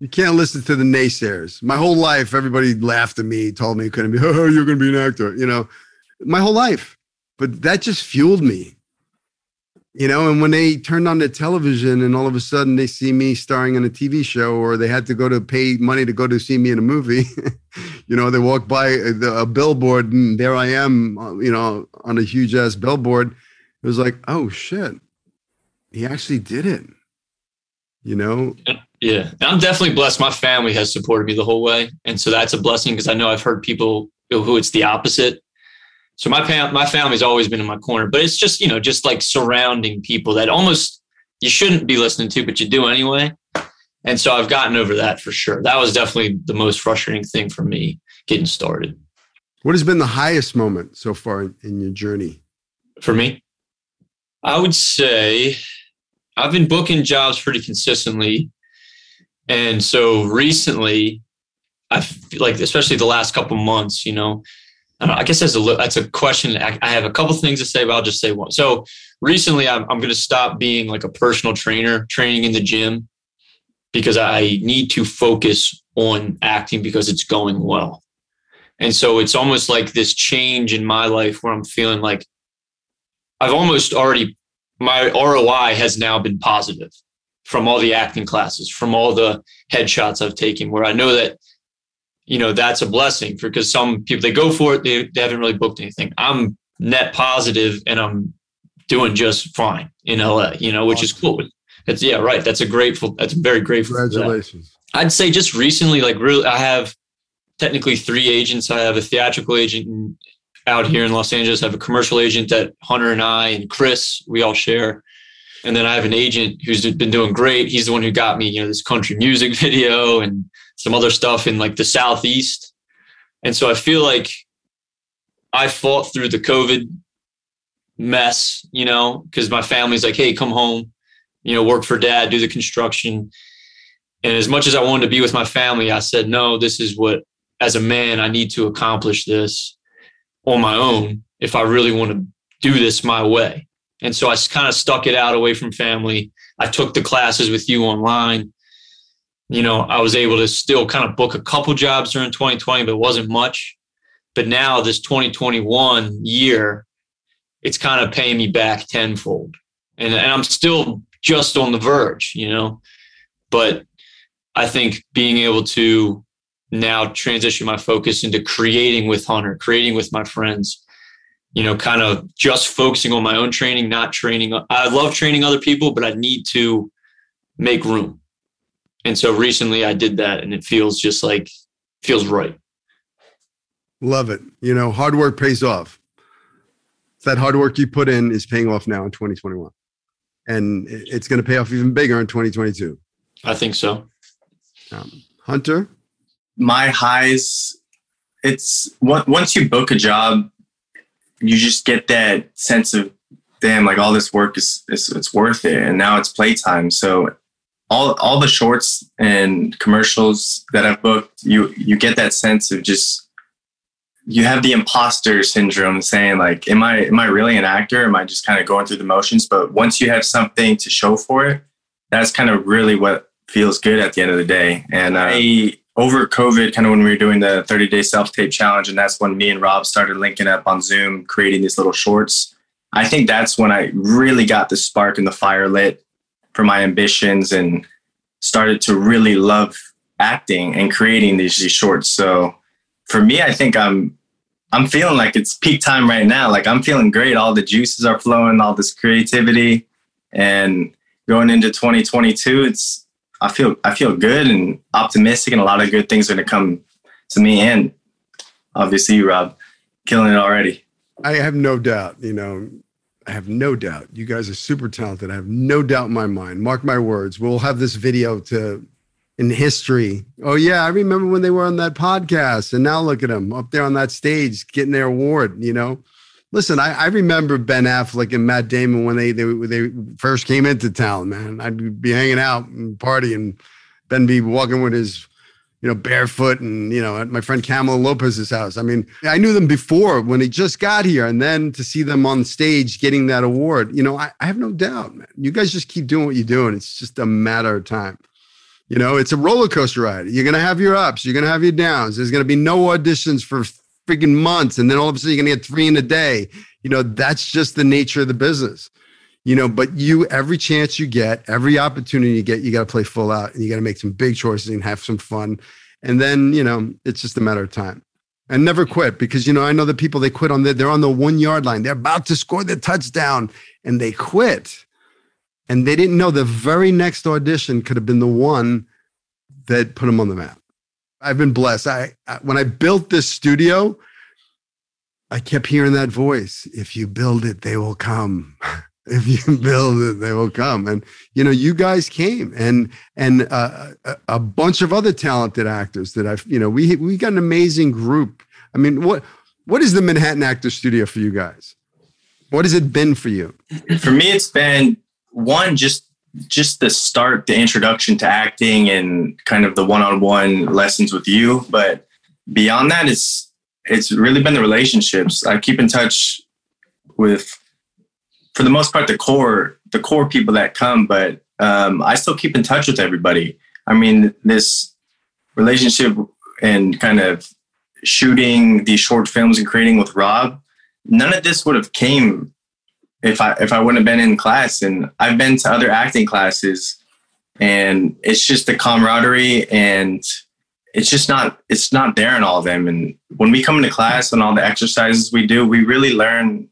You can't listen to the naysayers. My whole life, everybody laughed at me, told me couldn't be, oh, you're going to be an actor, you know, my whole life. But that just fueled me you know and when they turned on the television and all of a sudden they see me starring in a tv show or they had to go to pay money to go to see me in a movie you know they walk by a, a, billboard and there i am uh, you know on a huge ass billboard. It was like oh shit. He actually did it. You know? Yeah. I'm definitely blessed. My family has supported me the whole way. And so that's a blessing because i know i've heard people who it's the opposite so my fam- my family's always been in my corner, but it's just you know just like surrounding people that almost you shouldn't be listening to, but you do anyway. And so I've gotten over that for sure. That was definitely the most frustrating thing for me getting started. What has been the highest moment so far in, in your journey? For me, I would say I've been booking jobs pretty consistently. And so recently, I feel like, especially the last couple months, you know, I, guess that's a that's a question. I, I, have a couple things to say, but I'll just say one. So recently, I'm I'm going to stop being like a personal trainer, training in the gym, because I need to focus on acting because it's going well. And so it's almost like this change in my life where I'm feeling like I've almost already my ROI has now been positive from all the acting classes, from all the headshots I've taken, where I know that you know that's a blessing for because some people they go for it they, they haven't really booked anything. I'm net positive and i'm doing just fine in la you know which awesome. is cool. It's yeah right. That's a grateful that's very grateful congratulations. I'd say just recently like really i have technically three agents. I have a theatrical agent out here in los angeles. I have a commercial agent that hunter and i and chris we all share. And then i have an agent who's been doing great. He's the one who got me you know this country music video and some other stuff in like the southeast. And so I feel like I fought through the COVID mess, you know, because my family's like, hey, come home, you know, work for dad, do the construction. And as much as I wanted to be with my family, I said, no, this is what, as a man, I need to accomplish this on my own if I really want to do this my way. And so I kind of stuck it out away from family. I took the classes with you online. You know, I was able to still kind of book a couple jobs during 2020, but it wasn't much. But now, this 2021 year, it's kind of paying me back tenfold. And, and I'm still just on the verge, you know. But I think being able to now transition my focus into creating with Hunter, creating with my friends, you know, kind of just focusing on my own training, not training. I love training other people, but I need to make room. And so recently I did that and it feels just like feels right. Love it. You know, hard work pays off. That hard work you put in is paying off now in 2021. And it's going to pay off even bigger in 2022. I think so. Um, Hunter? My highs, it's once you book a job, you just get that sense of damn like all this work is, is it's worth it and now it's playtime so all all the shorts and commercials that I've booked you you get that sense of just you have the imposter syndrome saying like am I am I really an actor? Am I just kind of going through the motions? But once you have something to show for it that's kind of really what feels good at the end of the day. And uh, I over COVID, kind of when we were doing the 30 day self tape challenge, and that's when me and Rob started linking up on Zoom, creating these little shorts. I think that's when I really got the spark and the fire lit for my ambitions and started to really love acting and creating these, these shorts. So for me, I think I'm I'm feeling like it's peak time right now. Like I'm feeling great. All the juices are flowing, all this creativity, and going into 2022, it's I feel I feel good and optimistic, and a lot of good things are going to come to me and obviously Rob, killing it already. I have no doubt. You know, I have no doubt. You guys are super talented. I have no doubt in my mind. Mark my words. We'll have this video to in history. Oh yeah, I remember when they were on that podcast, and now look at them up there on that stage getting their award. You know, Listen, I, I, remember Ben Affleck and Matt Damon when they, they they first came into town. Man, I'd be hanging out and partying. Ben be walking with his, you know, barefoot, and you know, at my friend Camilo Lopez's house. I mean, I knew them before when he just got here, and then to see them on stage getting that award, you know, I, I have no doubt, man. You guys just keep doing what you're doing. It's just a matter of time. You know, it's a roller coaster ride. You're gonna have your ups, you're gonna have your downs. There's gonna be no auditions for freaking months and then all of a sudden you're going to get three in a day you know that's just the nature of the business you know but you every chance you get every opportunity you get you got to play full out and you got to make some big choices and have some fun and then you know it's just a matter of time and never quit because you know i know the people they quit on the, they're on the one yard line they're about to score the touchdown and they quit and they didn't know the very next audition could have been the one that put them on the map I've been blessed. I, I when I built this studio, I kept hearing that voice. If you build it, they will come. if you build it, they will come. And you know, you guys came, and and uh, a, a bunch of other talented actors that I've. You know, we we got an amazing group. I mean, what what is the Manhattan Actor Studio for you guys? What has it been for you? For me, it's been one just just the start, the introduction to acting and kind of the one-on-one lessons with you. But beyond that, it's it's really been the relationships. I keep in touch with, for the most part, the core the core people that come. But um, I still keep in touch with everybody. I mean, this relationship and kind of shooting these short films and creating with Rob, none of this would have came if I if I wouldn't have been in class. And I've been to other acting classes, and it's just the camaraderie and it's just not it's not there in all of them. And when we come into class and all the exercises we do, we really learn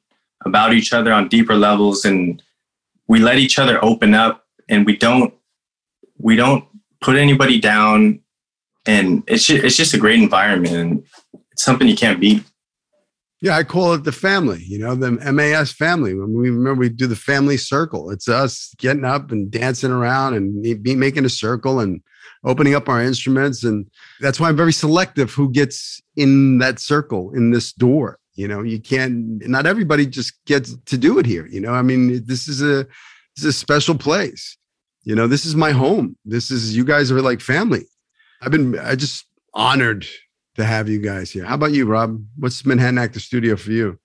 about each other on deeper levels, and we let each other open up, and we don't we don't put anybody down. And it's just, it's just a great environment, and it's something you can't beat. Yeah, I call it the family, you know, the MAS family. When we remember we do the family circle, it's us getting up and dancing around and be making a circle and opening up our instruments. And that's why I'm very selective who gets in that circle in this door. You know, you can't. Not everybody just gets to do it here. You know, I mean, this is a this is a special place. You know, this is my home. This is you guys are like family. I've been I just honored to have you guys here. How about you, Rob? What's Manhattan Actor Studio for you?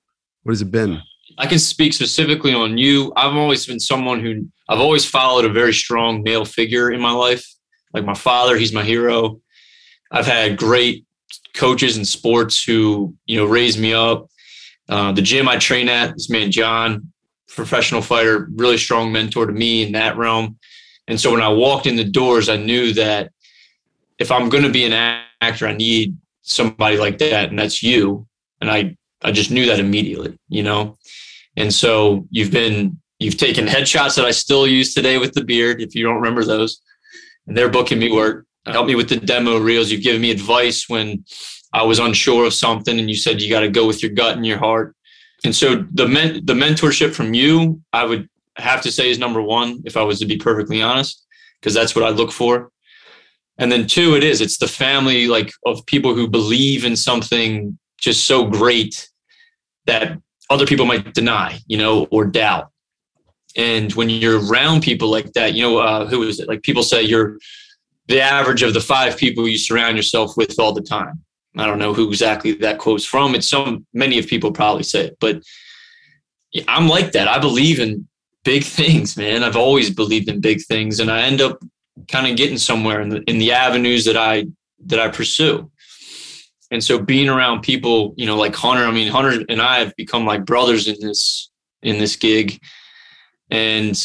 What has it been? I can speak specifically on you. I've always been someone who I've always followed a very strong male figure in my life. Like my father, he's my hero. I've had great coaches in sports who, you know, raised me up. Uh, the gym I train at, this man John, professional fighter, really strong mentor to me in that realm. And so when I walked in the doors, I knew that if I'm going to be an actor, I need somebody like that, and that's you. And I I just knew that immediately, you know. And so you've been you've taken headshots that I still use today with the beard, if you don't remember those. And they're booking me work. Help me with the demo reels. You've given me advice when I was unsure of something, and you said you got to go with your gut and your heart. And so the men, the mentorship from you, I would have to say is number one, if I was to be perfectly honest, because that's what I look for. And then two, it is, it's the family like of people who believe in something just so great that other people might deny, you know, or doubt. And when you're around people like that, you know, uh, who is it? Like people say you're the average of the five people you surround yourself with all the time. I don't know who exactly that quote's from. It's some many of people probably say it, but I'm like that. I believe in big things, man. I've always believed in big things, and I end up kind of getting somewhere in the in the avenues that I that I pursue. And so being around people, you know, like Hunter, I mean, Hunter and I have become like brothers in this in this gig. And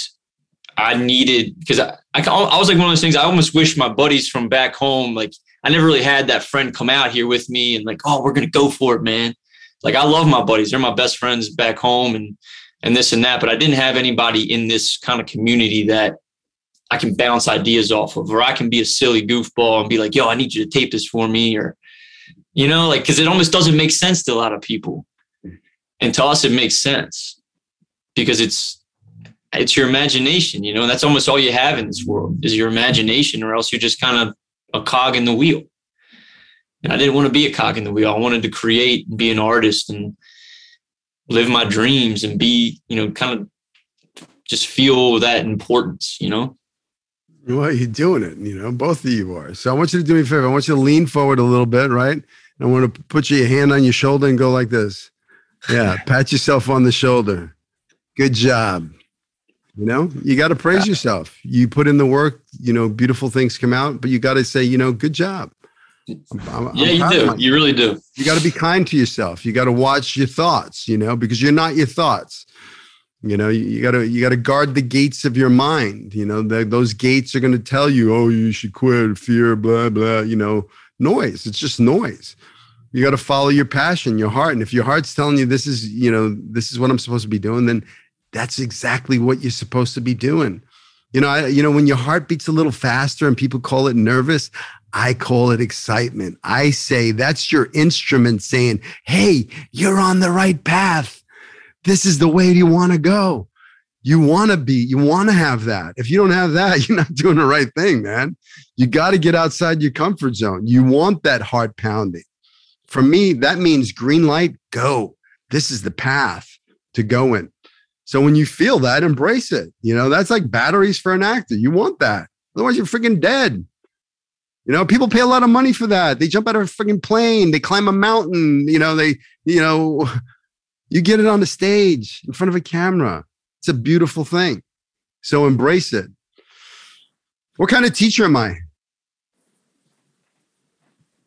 I needed because I, I, I was like one of those things. I almost wish my buddies from back home, like I never really had that friend come out here with me and like, oh, we're gonna go for it, man. Like I love my buddies; they're my best friends back home, and and this and that. But I didn't have anybody in this kind of community that I can bounce ideas off of, or I can be a silly goofball and be like, yo, I need you to tape this for me, or you know, like because it almost doesn't make sense to a lot of people, and to us it makes sense because it's it's your imagination, you know, that's almost all you have in this world is your imagination, or else you're just kind of a cog in the wheel. And I didn't want to be a cog in the wheel. I wanted to create be an artist and live my dreams and be, you know, kind of just feel that importance, you know? Well, you're doing it, you know, both of you are. So I want you to do me a favor. I want you to lean forward a little bit, right? I want to put your hand on your shoulder and go like this. Yeah, pat yourself on the shoulder. Good job. You know, you got to praise yourself. You put in the work, you know, beautiful things come out, but you got to say, you know, good job. I'm, I'm, yeah, I'm you do. You really do. You got to be kind to yourself. You got to watch your thoughts, you know, because you're not your thoughts. You know, you, got to you got to guard the gates of your mind. You know, the, those gates are going to tell you, oh, you should quit, fear, blah blah. You know, noise. It's just noise. You got to follow your passion, your heart, and if your heart's telling you this is, you know, this is what I'm supposed to be doing, then that's exactly what you're supposed to be doing. You know, I, you know, when your heart beats a little faster and people call it nervous, I call it excitement. I say that's your instrument saying, Hey, you're on the right path. This is the way you want to go. You want to be, you want to have that. If you don't have that, you're not doing the right thing, man. You got to get outside your comfort zone. You want that heart pounding. For me, that means green light, go. This is the path to go in. So when you feel that, embrace it. You know, that's like batteries for an actor. You want that. Otherwise, you're freaking dead. You know, people pay a lot of money for that. They jump out of a freaking plane, they climb a mountain, you know, they, you know, you get it on the stage in front of a camera. It's a beautiful thing. So embrace it. What kind of teacher am I?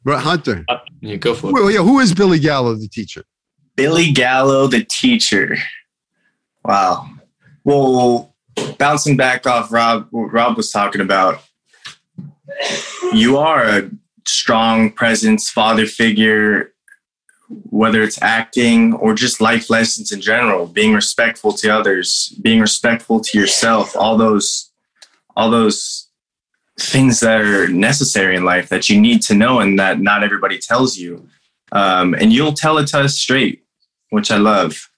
Brett Hunter. Uh, you go for it. Well, yeah, who is Billy Gallo, the teacher? Billy Gallo, the teacher. Wow. Well, bouncing back off Rob, what Rob was talking about, you are a strong presence, father figure, whether it's acting or just life lessons in general, being respectful to others, being respectful to yourself, all those, all those things that are necessary in life that you need to know and that not everybody tells you. Um, and you'll tell it to us straight, which I love.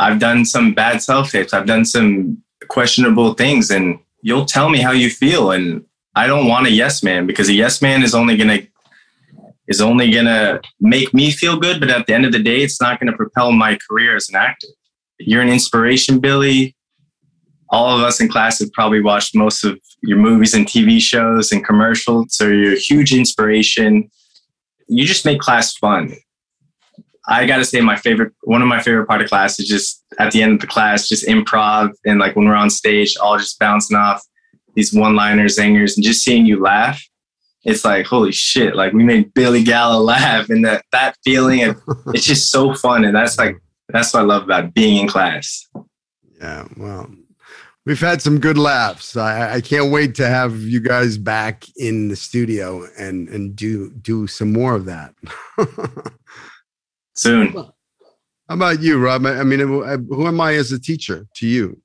I've done some bad self tapes. I've done some questionable things, and you'll tell me how you feel. And I don't want a yes man because a yes man is only gonna is only to make me feel good. But at the end of the day, it's not to propel my career as an actor. You're an inspiration, Billy. All of us in class have probably watched most of your movies and TV shows and commercials. So you're a huge inspiration. You just make class fun. I got to say, my favorite, one of my favorite part of class is just at the end of the class, just improv and like when we're on stage, all just bouncing off these one-liners, zingers, and just seeing you laugh it's like holy shit like we made billy gallo laugh and that that feeling of, it's just so fun and that's like that's what i love about being in class. Yeah well we've had some good laughs. I, I can't wait to have you guys back in the studio and and do do some more of that soon how about you rob i mean who am i as a teacher to you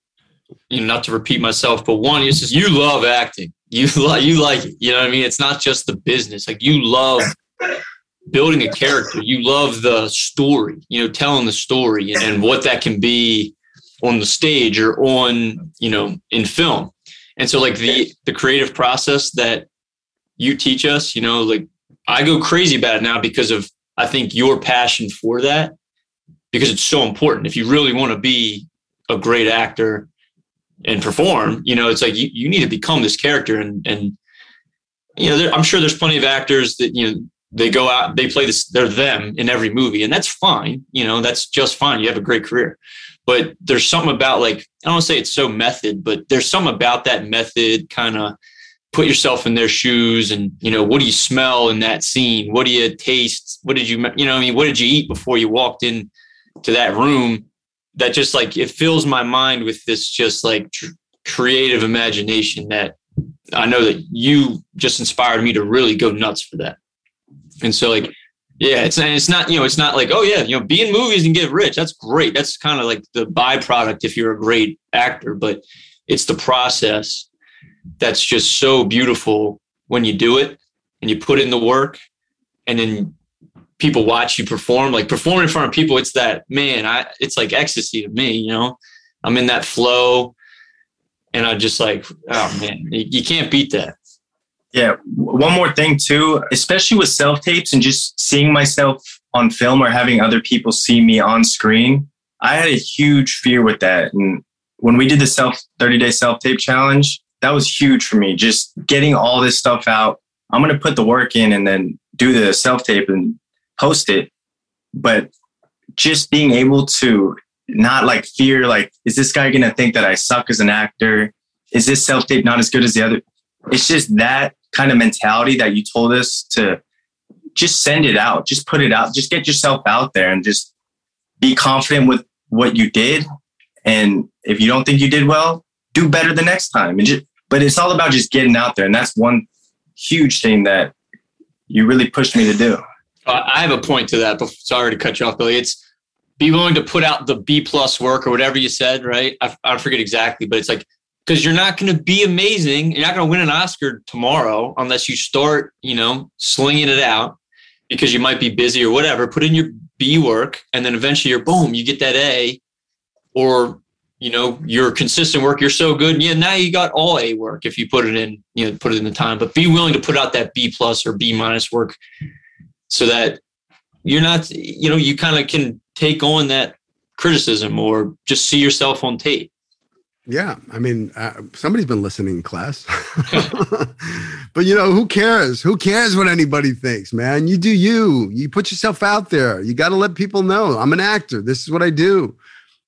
you know, not to repeat myself, but one, it's just you love acting you like you like it. You know what I mean? It's not just the business. Like you love building a character. You love the story, you know, telling the story and, and what that can be on the stage or on, you know, in film. And so like the the creative process that you teach us, you know, like I go crazy about it now because of I think your passion for that because it's so important. If you really want to be a great actor, and perform, you know, it's like you, you need to become this character. And, and you know, there, I'm sure there's plenty of actors that, you know, they go out, they play this, they're them in every movie. And that's fine. You know, that's just fine. You have a great career. But there's something about like, I don't say it's so method, but there's something about that method kind of put yourself in their shoes and, you know, what do you smell in that scene? What do you taste? What did you, you know, I mean, what did you eat before you walked in to that room? that just like it fills my mind with this just like tr- creative imagination that I know that you just inspired me to really go nuts for that. And so like yeah, it's it's not you know it's not like oh yeah you know be in movies and get rich that's great that's kind of like the byproduct if you're a great actor but it's the process that's just so beautiful when you do it and you put in the work and then people watch you perform like performing in front of people. It's that man i it's like ecstasy to me you know? I'm in that flow and i just like oh man you, can't beat that. Yeah one more thing too especially with self tapes and just seeing myself on film or having other people see me on screen i had a huge fear with that. And when we did the self 30 day self tape challenge that was huge for me just getting all this stuff out i'm to put the work in and then do the self tape and post it, but just being able to not like fear, like, is this guy to think that I suck as an actor? Is this self tape not as good as the other? It's just that kind of mentality that you told us to just send it out, just put it out, just get yourself out there and just be confident with what you did. And if you don't think you did well, do better the next time. And just, but it's all about just getting out there. And that's one huge thing that you really pushed me to do. Uh, I have a point to that. Sorry to cut you off, Billy. It's be willing to put out the B plus work or whatever you said, right? I, I forget exactly, but it's like because you're not going to be amazing. You're not going to win an Oscar tomorrow unless you start, you know, slinging it out because you might be busy or whatever. Put in your B work, and then eventually you're boom, you get that A, or you know, your consistent work. You're so good, yeah. Now you got all A work if you put it in, you know, put it in the time. But be willing to put out that B plus or B minus work so that you're not, you know, you kind of can take on that criticism or just see yourself on tape. Yeah, I mean, uh, somebody's been listening in class. but you know, who cares? Who cares what anybody thinks, man? You do you. You put yourself out there. You got to let people know I'm an actor. This is what I do.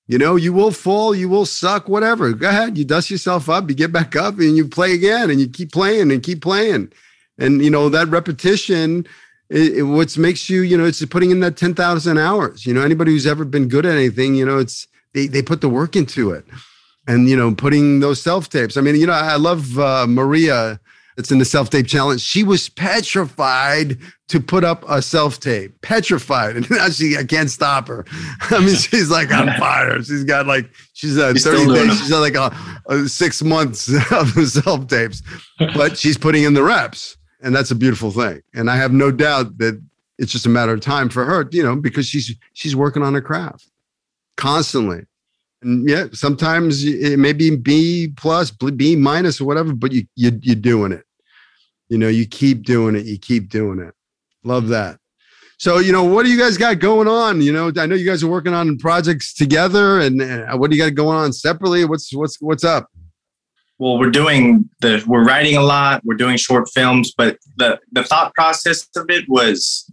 You know, you will fall, you will suck, whatever. Go ahead. You dust yourself up, you get back up, and you play again, and you keep playing and keep playing. And you know that repetition it, it, what makes you, you know, it's putting in that 10,000 hours. You know, anybody who's ever been good at anything, you know, it's, they, they put the work into it. And, you know, putting those self tapes. I mean, you know, I love uh, Maria. It's in the self tape challenge. She was petrified to put up a self tape, petrified. And now she, I can't stop her. I mean, she's like on fire. She's got like, she's uh, 30 days, she's like a, a six months of self tapes, but she's putting in the reps and that's a beautiful thing. And I have no doubt that it's just a matter of time for her, you know, because she's she's working on her craft constantly. And yeah, sometimes it may be B plus, B minus, or whatever, but you you you're doing it. You know, you keep doing it. You keep doing it. Love that. So, you know, what do you guys got going on? You know, I know you guys are working on projects together, and uh, what do you got going on separately? What's what's what's up? Well, we're doing the we're writing a lot. We're doing short films, but the the thought process of it was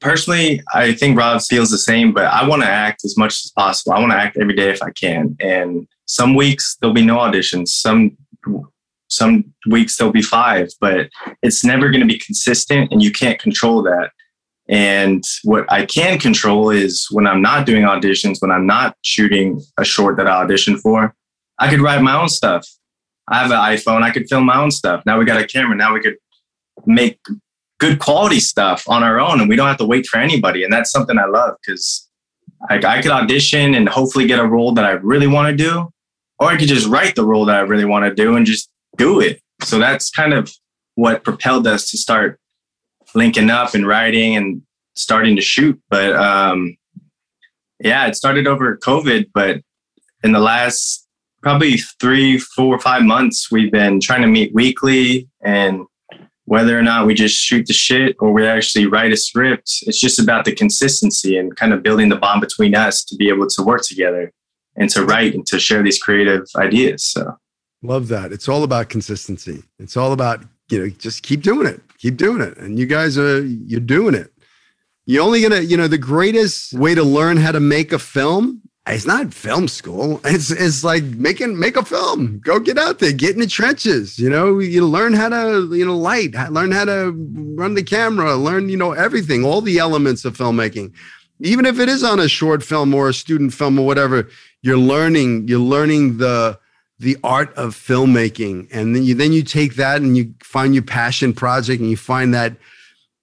personally, I think Rob feels the same. But I want to act as much as possible. I want to act every day if I can. And some weeks there'll be no auditions. Some some weeks there'll be five, but it's never going to be consistent, and you can't control that. And what I can control is when I'm not doing auditions, when I'm not shooting a short that I auditioned for, I could write my own stuff. I have an iPhone, I could film my own stuff. Now we got a camera, now we could make good quality stuff on our own and we don't have to wait for anybody. And that's something I love because I, I could audition and hopefully get a role that I really want to do, or I could just write the role that I really want to do and just do it. So that's kind of what propelled us to start linking up and writing and starting to shoot. But um, yeah, it started over COVID. But in the last probably three, four, five months, we've been trying to meet weekly. And whether or not we just shoot the shit or we actually write a script, it's just about the consistency and kind of building the bond between us to be able to work together and to write and to share these creative ideas. So love that. It's all about consistency. It's all about, you know, just keep doing it keep doing it. And you guys are, you're doing it. You're only to, you know, the greatest way to learn how to make a film it's not film school. It's it's like making make a film. Go get out there, get in the trenches. You know, you learn how to you know light, learn how to run the camera, learn you know everything, all the elements of filmmaking. Even if it is on a short film or a student film or whatever, you're learning. You're learning the the art of filmmaking and then you then you take that and you find your passion project and you find that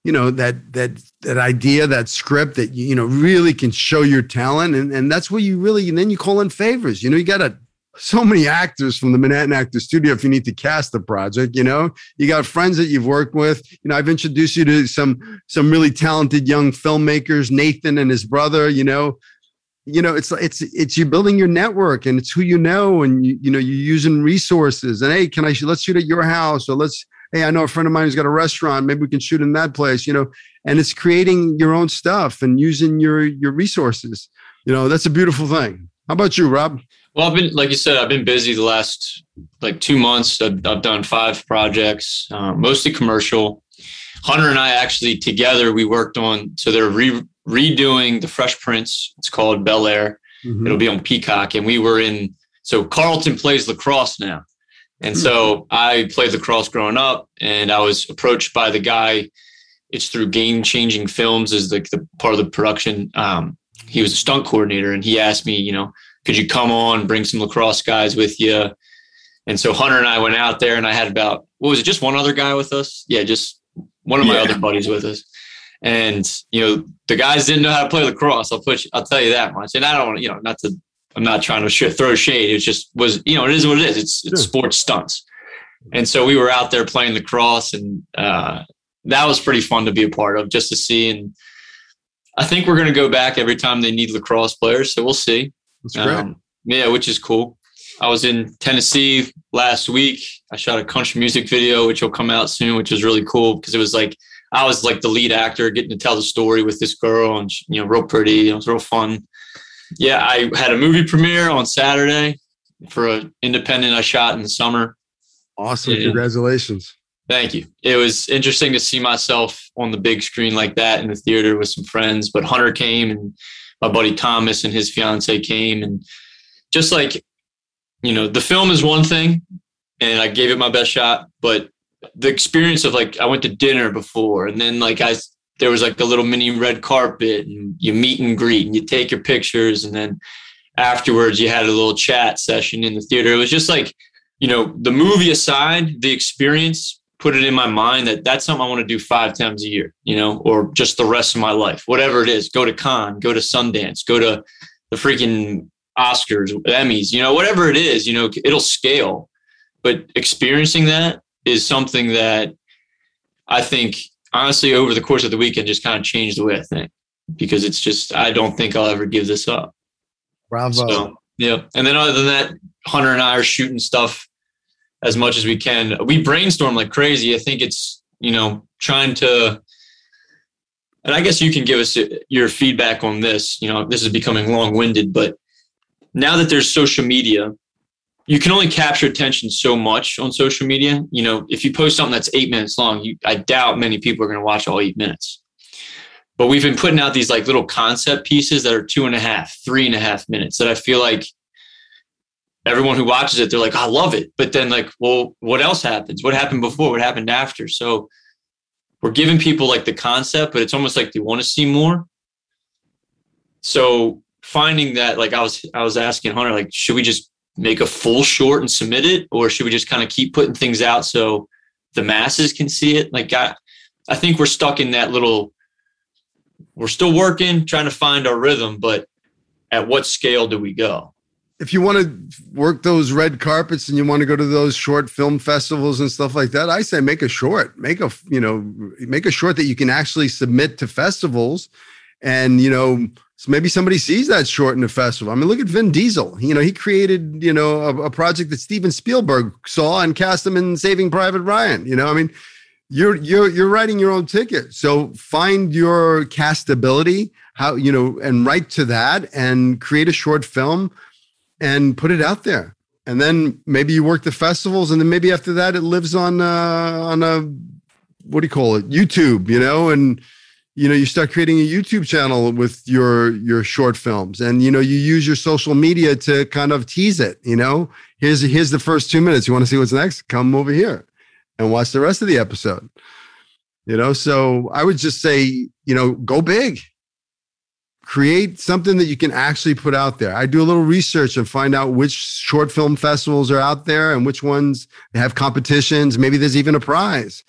you know that that that idea that script that you, you know really can show your talent and and that's where you really and then you call in favors you know you got a so many actors from the Manhattan Actor Studio if you need to cast the project, you know. You got friends that you've worked with. You know, I've introduced you to some some really talented young filmmakers, Nathan and his brother, you know you know it's it's it's you building your network and it's who you know and you, you know you're using resources and hey can i shoot let's shoot at your house or let's hey i know a friend of mine who's got a restaurant maybe we can shoot in that place you know and it's creating your own stuff and using your your resources. You know that's a beautiful thing. How about you rob? Well i've been like you said i've been busy the last like two months. I've, I've done five projects uh, mostly commercial hunter and i actually together we worked on so they're re redoing the Fresh Prince. It's called Bel Air. Mm-hmm. It'll be on Peacock, and we were in. So Carlton plays lacrosse now, and so hmm. I played lacrosse growing up, and I was approached by the guy. It's through Game Changing Films as the, the part of the production. Um, he was a stunt coordinator, and he asked me, you know, could you come on, bring some lacrosse guys with you? And so Hunter and I went out there, and I had about what was it, just one other guy with us? Yeah, just one of my yeah. other buddies with us. And you know, the guys didn't know how to play lacrosse. I'll put, you, I'll tell you that much. And I don't, want you know, not to, I'm not trying to sh- throw shade. It just was, you know, it is what it is. It's, it's sure. sports stunts. And so we were out there playing lacrosse, and uh, that was pretty fun to be a part of, just to see. And I think we're going to go back every time they need lacrosse players. So we'll see. That's great. Um, yeah, which is cool. I was in Tennessee last week. I shot a country music video, which will come out soon, which is really cool because it was like I was like the lead actor, getting to tell the story with this girl, and you know, real pretty. It was real fun. Yeah, I had a movie premiere on Saturday for an independent I shot in the summer. Awesome! And Congratulations. Thank you. It was interesting to see myself on the big screen like that in the theater with some friends. But Hunter came, and my buddy Thomas and his fiance came, and just like you know, the film is one thing, and I gave it my best shot, but the experience of like I went to dinner before and then like I there was like a little mini red carpet and you meet and greet and you take your pictures and then afterwards you had a little chat session in the theater. It was just like, you know, the movie aside, the experience put it in my mind that that's something I want to do five times a year, you know, or just the rest of my life, whatever it is. Go to Cannes, go to Sundance, go to the freaking Oscars, Emmys, you know, whatever it is, you know, it'll scale. But experiencing that is something that I think honestly over the course of the weekend just kind of changed the way I think because it's just I don't think I'll ever give this up. Bravo. So, yeah. And then other than that, Hunter and I are shooting stuff as much as we can. We brainstorm like crazy. I think it's, you know, trying to and I guess you can give us your feedback on this. You know, this is becoming long winded, but now that there's social media, you can only capture attention so much on social media. You know, if you post something that's eight minutes long, you, I doubt many people are going to watch all eight minutes. But we've been putting out these like little concept pieces that are two and a half, three and a half minutes that I feel like everyone who watches it, they're like, I love it. But then, like, well, what else happens? What happened before? What happened after? So we're giving people like the concept, but it's almost like they want to see more. So finding that, like, I was, I was asking Hunter, like, should we just make a full short and submit it, or should we just kind of keep putting things out so the masses can see it? Like, I, I think we're stuck in that little. We're still working, trying to find our rhythm, but at what scale do we go? if you want to work those red carpets and you want to go to those short film festivals and stuff like that, I say make a short, make a you know, make a short that you can actually submit to festivals, and you know, maybe somebody sees that short in a festival. I mean, look at Vin Diesel. You know, he created you know a, a project that Steven Spielberg saw and cast him in Saving Private Ryan. You know, I mean. You're you're you're writing your own ticket. So find your castability, how you know, and write to that and create a short film and put it out there. And then maybe you work the festivals, and then maybe after that it lives on uh, on a what do you call it, YouTube, you know, and you know you start creating a YouTube channel with your your short films, and you know you use your social media to kind of tease it. You know, here's here's the first two minutes. You want to see what's next? Come over here and watch the rest of the episode. You know, so I would just say, you know, go big create something that you can actually put out there. I do a little research and find out which short film festivals are out there and which ones have competitions. Maybe there's even a prize,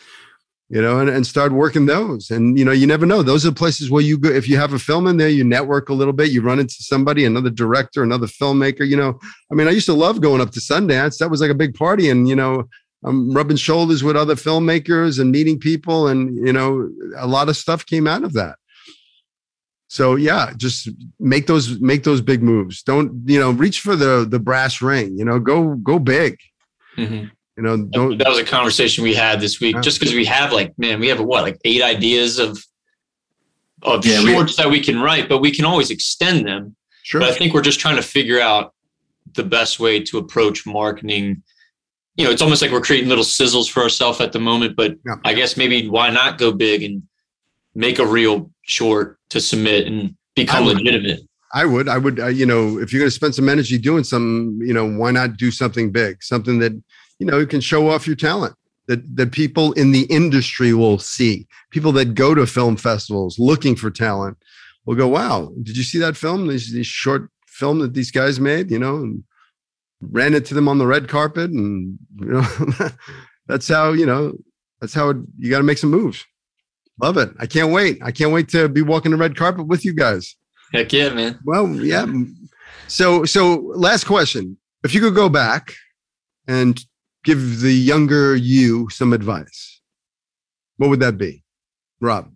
you know, and, and start working those. And, you know, you never know. Those are places where you go, if you have a film in there, you network a little bit, you run into somebody, another director, another filmmaker, you know. I mean, I used to love going up to Sundance. That was like a big party. And, you know, I'm rubbing shoulders with other filmmakers and meeting people. And, you know, a lot of stuff came out of that. So yeah, just make those make those big moves. Don't you know reach for the the brass ring. You know, go go big. Mm-hmm. You know, don't. That was a conversation we had this week. Just because we have like man, we have what like eight ideas of of yeah, shorts we, that we can write, but we can always extend them. Sure. But I think we're just trying to figure out the best way to approach marketing. You know, it's almost like we're creating little sizzles for ourselves at the moment, but yeah. I guess maybe why not go big and make a real short to submit and become I legitimate. I would, I would, uh, you know, if you're going to spend some energy doing something, you know, why not do something big, something that, you know, you can show off your talent that, that people in the industry will see. People that go to film festivals looking for talent will go, wow, did you see that film? This, this short film that these guys made, you know, and ran into them on the red carpet. And, you know, that's how, you know, that's how it, you got to make some moves. Love it. I can't wait. I can't wait to be walking the red carpet with you guys. Heck yeah, man. Well, yeah. So, so last question. If you could go back and give the younger you some advice, what would that be? Rob.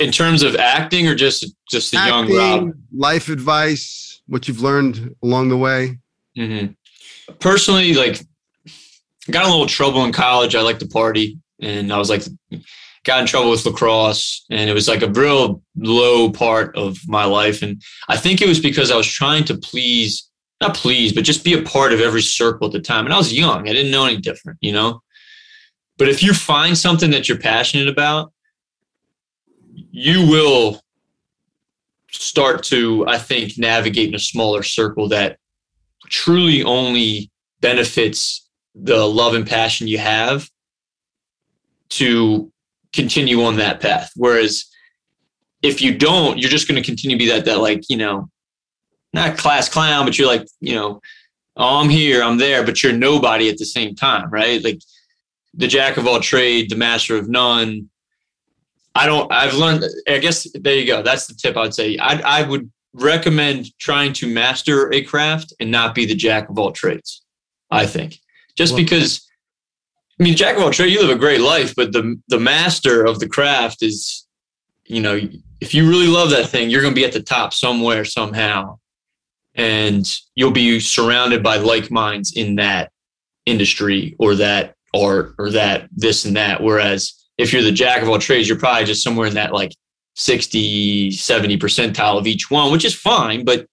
In terms of acting or just just the acting, young Rob? Life advice, what you've learned along the way. Mm-hmm. Personally, like got a little trouble in college. I like to party and I was like got in trouble with lacrosse and it was like a real low part of my life and i think it was because i was trying to please not please but just be a part of every circle at the time. And i was young. I didn't know any different you know? But if you find something that you're passionate about you will start to i think navigate in a smaller circle that truly only benefits the love and passion you have to continue on that path. Whereas if you don't, you're just going to continue to be that, that like, you know, not class clown, but you're like, you know, oh, I'm here, I'm there, but you're nobody at the same time, right? Like the jack of all trade, the master of none. I don't, I've learned, I guess there you go. That's the tip I'd say. I, I would recommend trying to master a craft and not be the jack of all trades, I think. Just well, because I mean, jack of all trades, you live a great life, but the the master of the craft is, you know, if you really love that thing, you're going to be at the top somewhere somehow, and you'll be surrounded by like minds in that industry or that art or that this and that. Whereas if you're the jack of all trades, you're probably just somewhere in that like 60, 70 percentile of each one, which is fine. But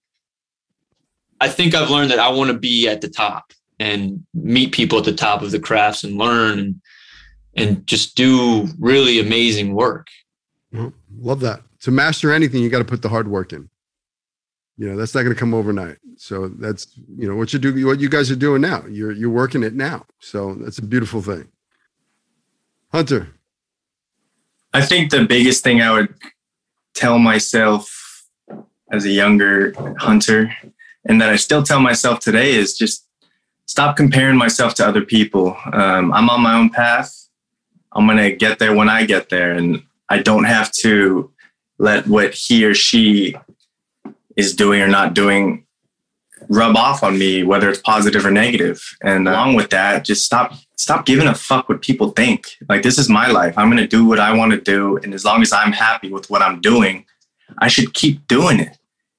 I think I've learned that I want to be at the top and meet people at the top of the crafts and learn and and just do really amazing work. Love that. To master anything, you got to put the hard work in. You know, that's not going to come overnight. So that's you know what you do, what you guys are doing now. You're you're working it now. So that's a beautiful thing. Hunter. I think the biggest thing I would tell myself as a younger hunter, and that I still tell myself today, is just stop comparing myself to other people. Um, I'm on my own path. I'm gonna get there when I get there, and I don't have to let what he or she is doing or not doing rub off on me, whether it's positive or negative. And along with that, just stop stop giving a fuck what people think. Like this is my life. I'm gonna do what I want to do, and as long as I'm happy with what I'm doing, I should keep doing it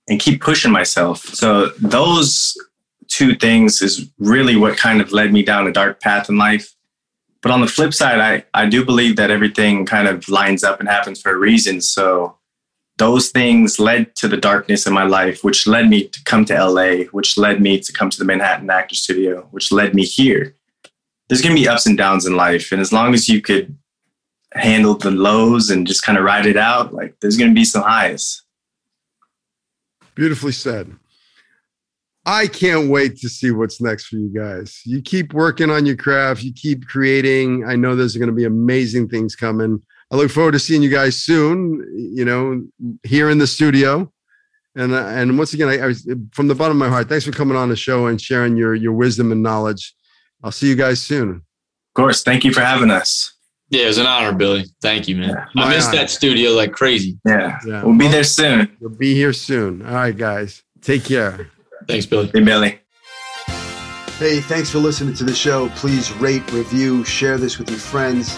and keep pushing myself. So those two things is really what kind of led me down a dark path in life. But on the flip side, I, I do believe that everything kind of lines up and happens for a reason. So those things led to the darkness in my life, which led me to come to LA, which led me to come to the Manhattan Actor Studio, which led me here. There's going to be ups and downs in life. And as long as you could handle the lows and just kind of ride it out, like there's going to be some highs. Beautifully said. I can't wait to see what's next for you guys. You keep working on your craft, you keep creating. I know there's going to be amazing things coming. I look forward to seeing you guys soon, you know, here in the studio. And uh, and once again, I, I was from the bottom of my heart, thanks for coming on the show and sharing your your wisdom and knowledge. I'll see you guys soon. Of course. Thank you for having us. Yeah, it was an honor, Billy. Thank you, man. Yeah, I missed honor. that studio like crazy. Yeah. yeah. We'll be there soon. We'll be here soon. All right, guys. Take care. Thanks, Billy. Hey, Billy. Hey, thanks for listening to the show. Please rate, review, share this with your friends.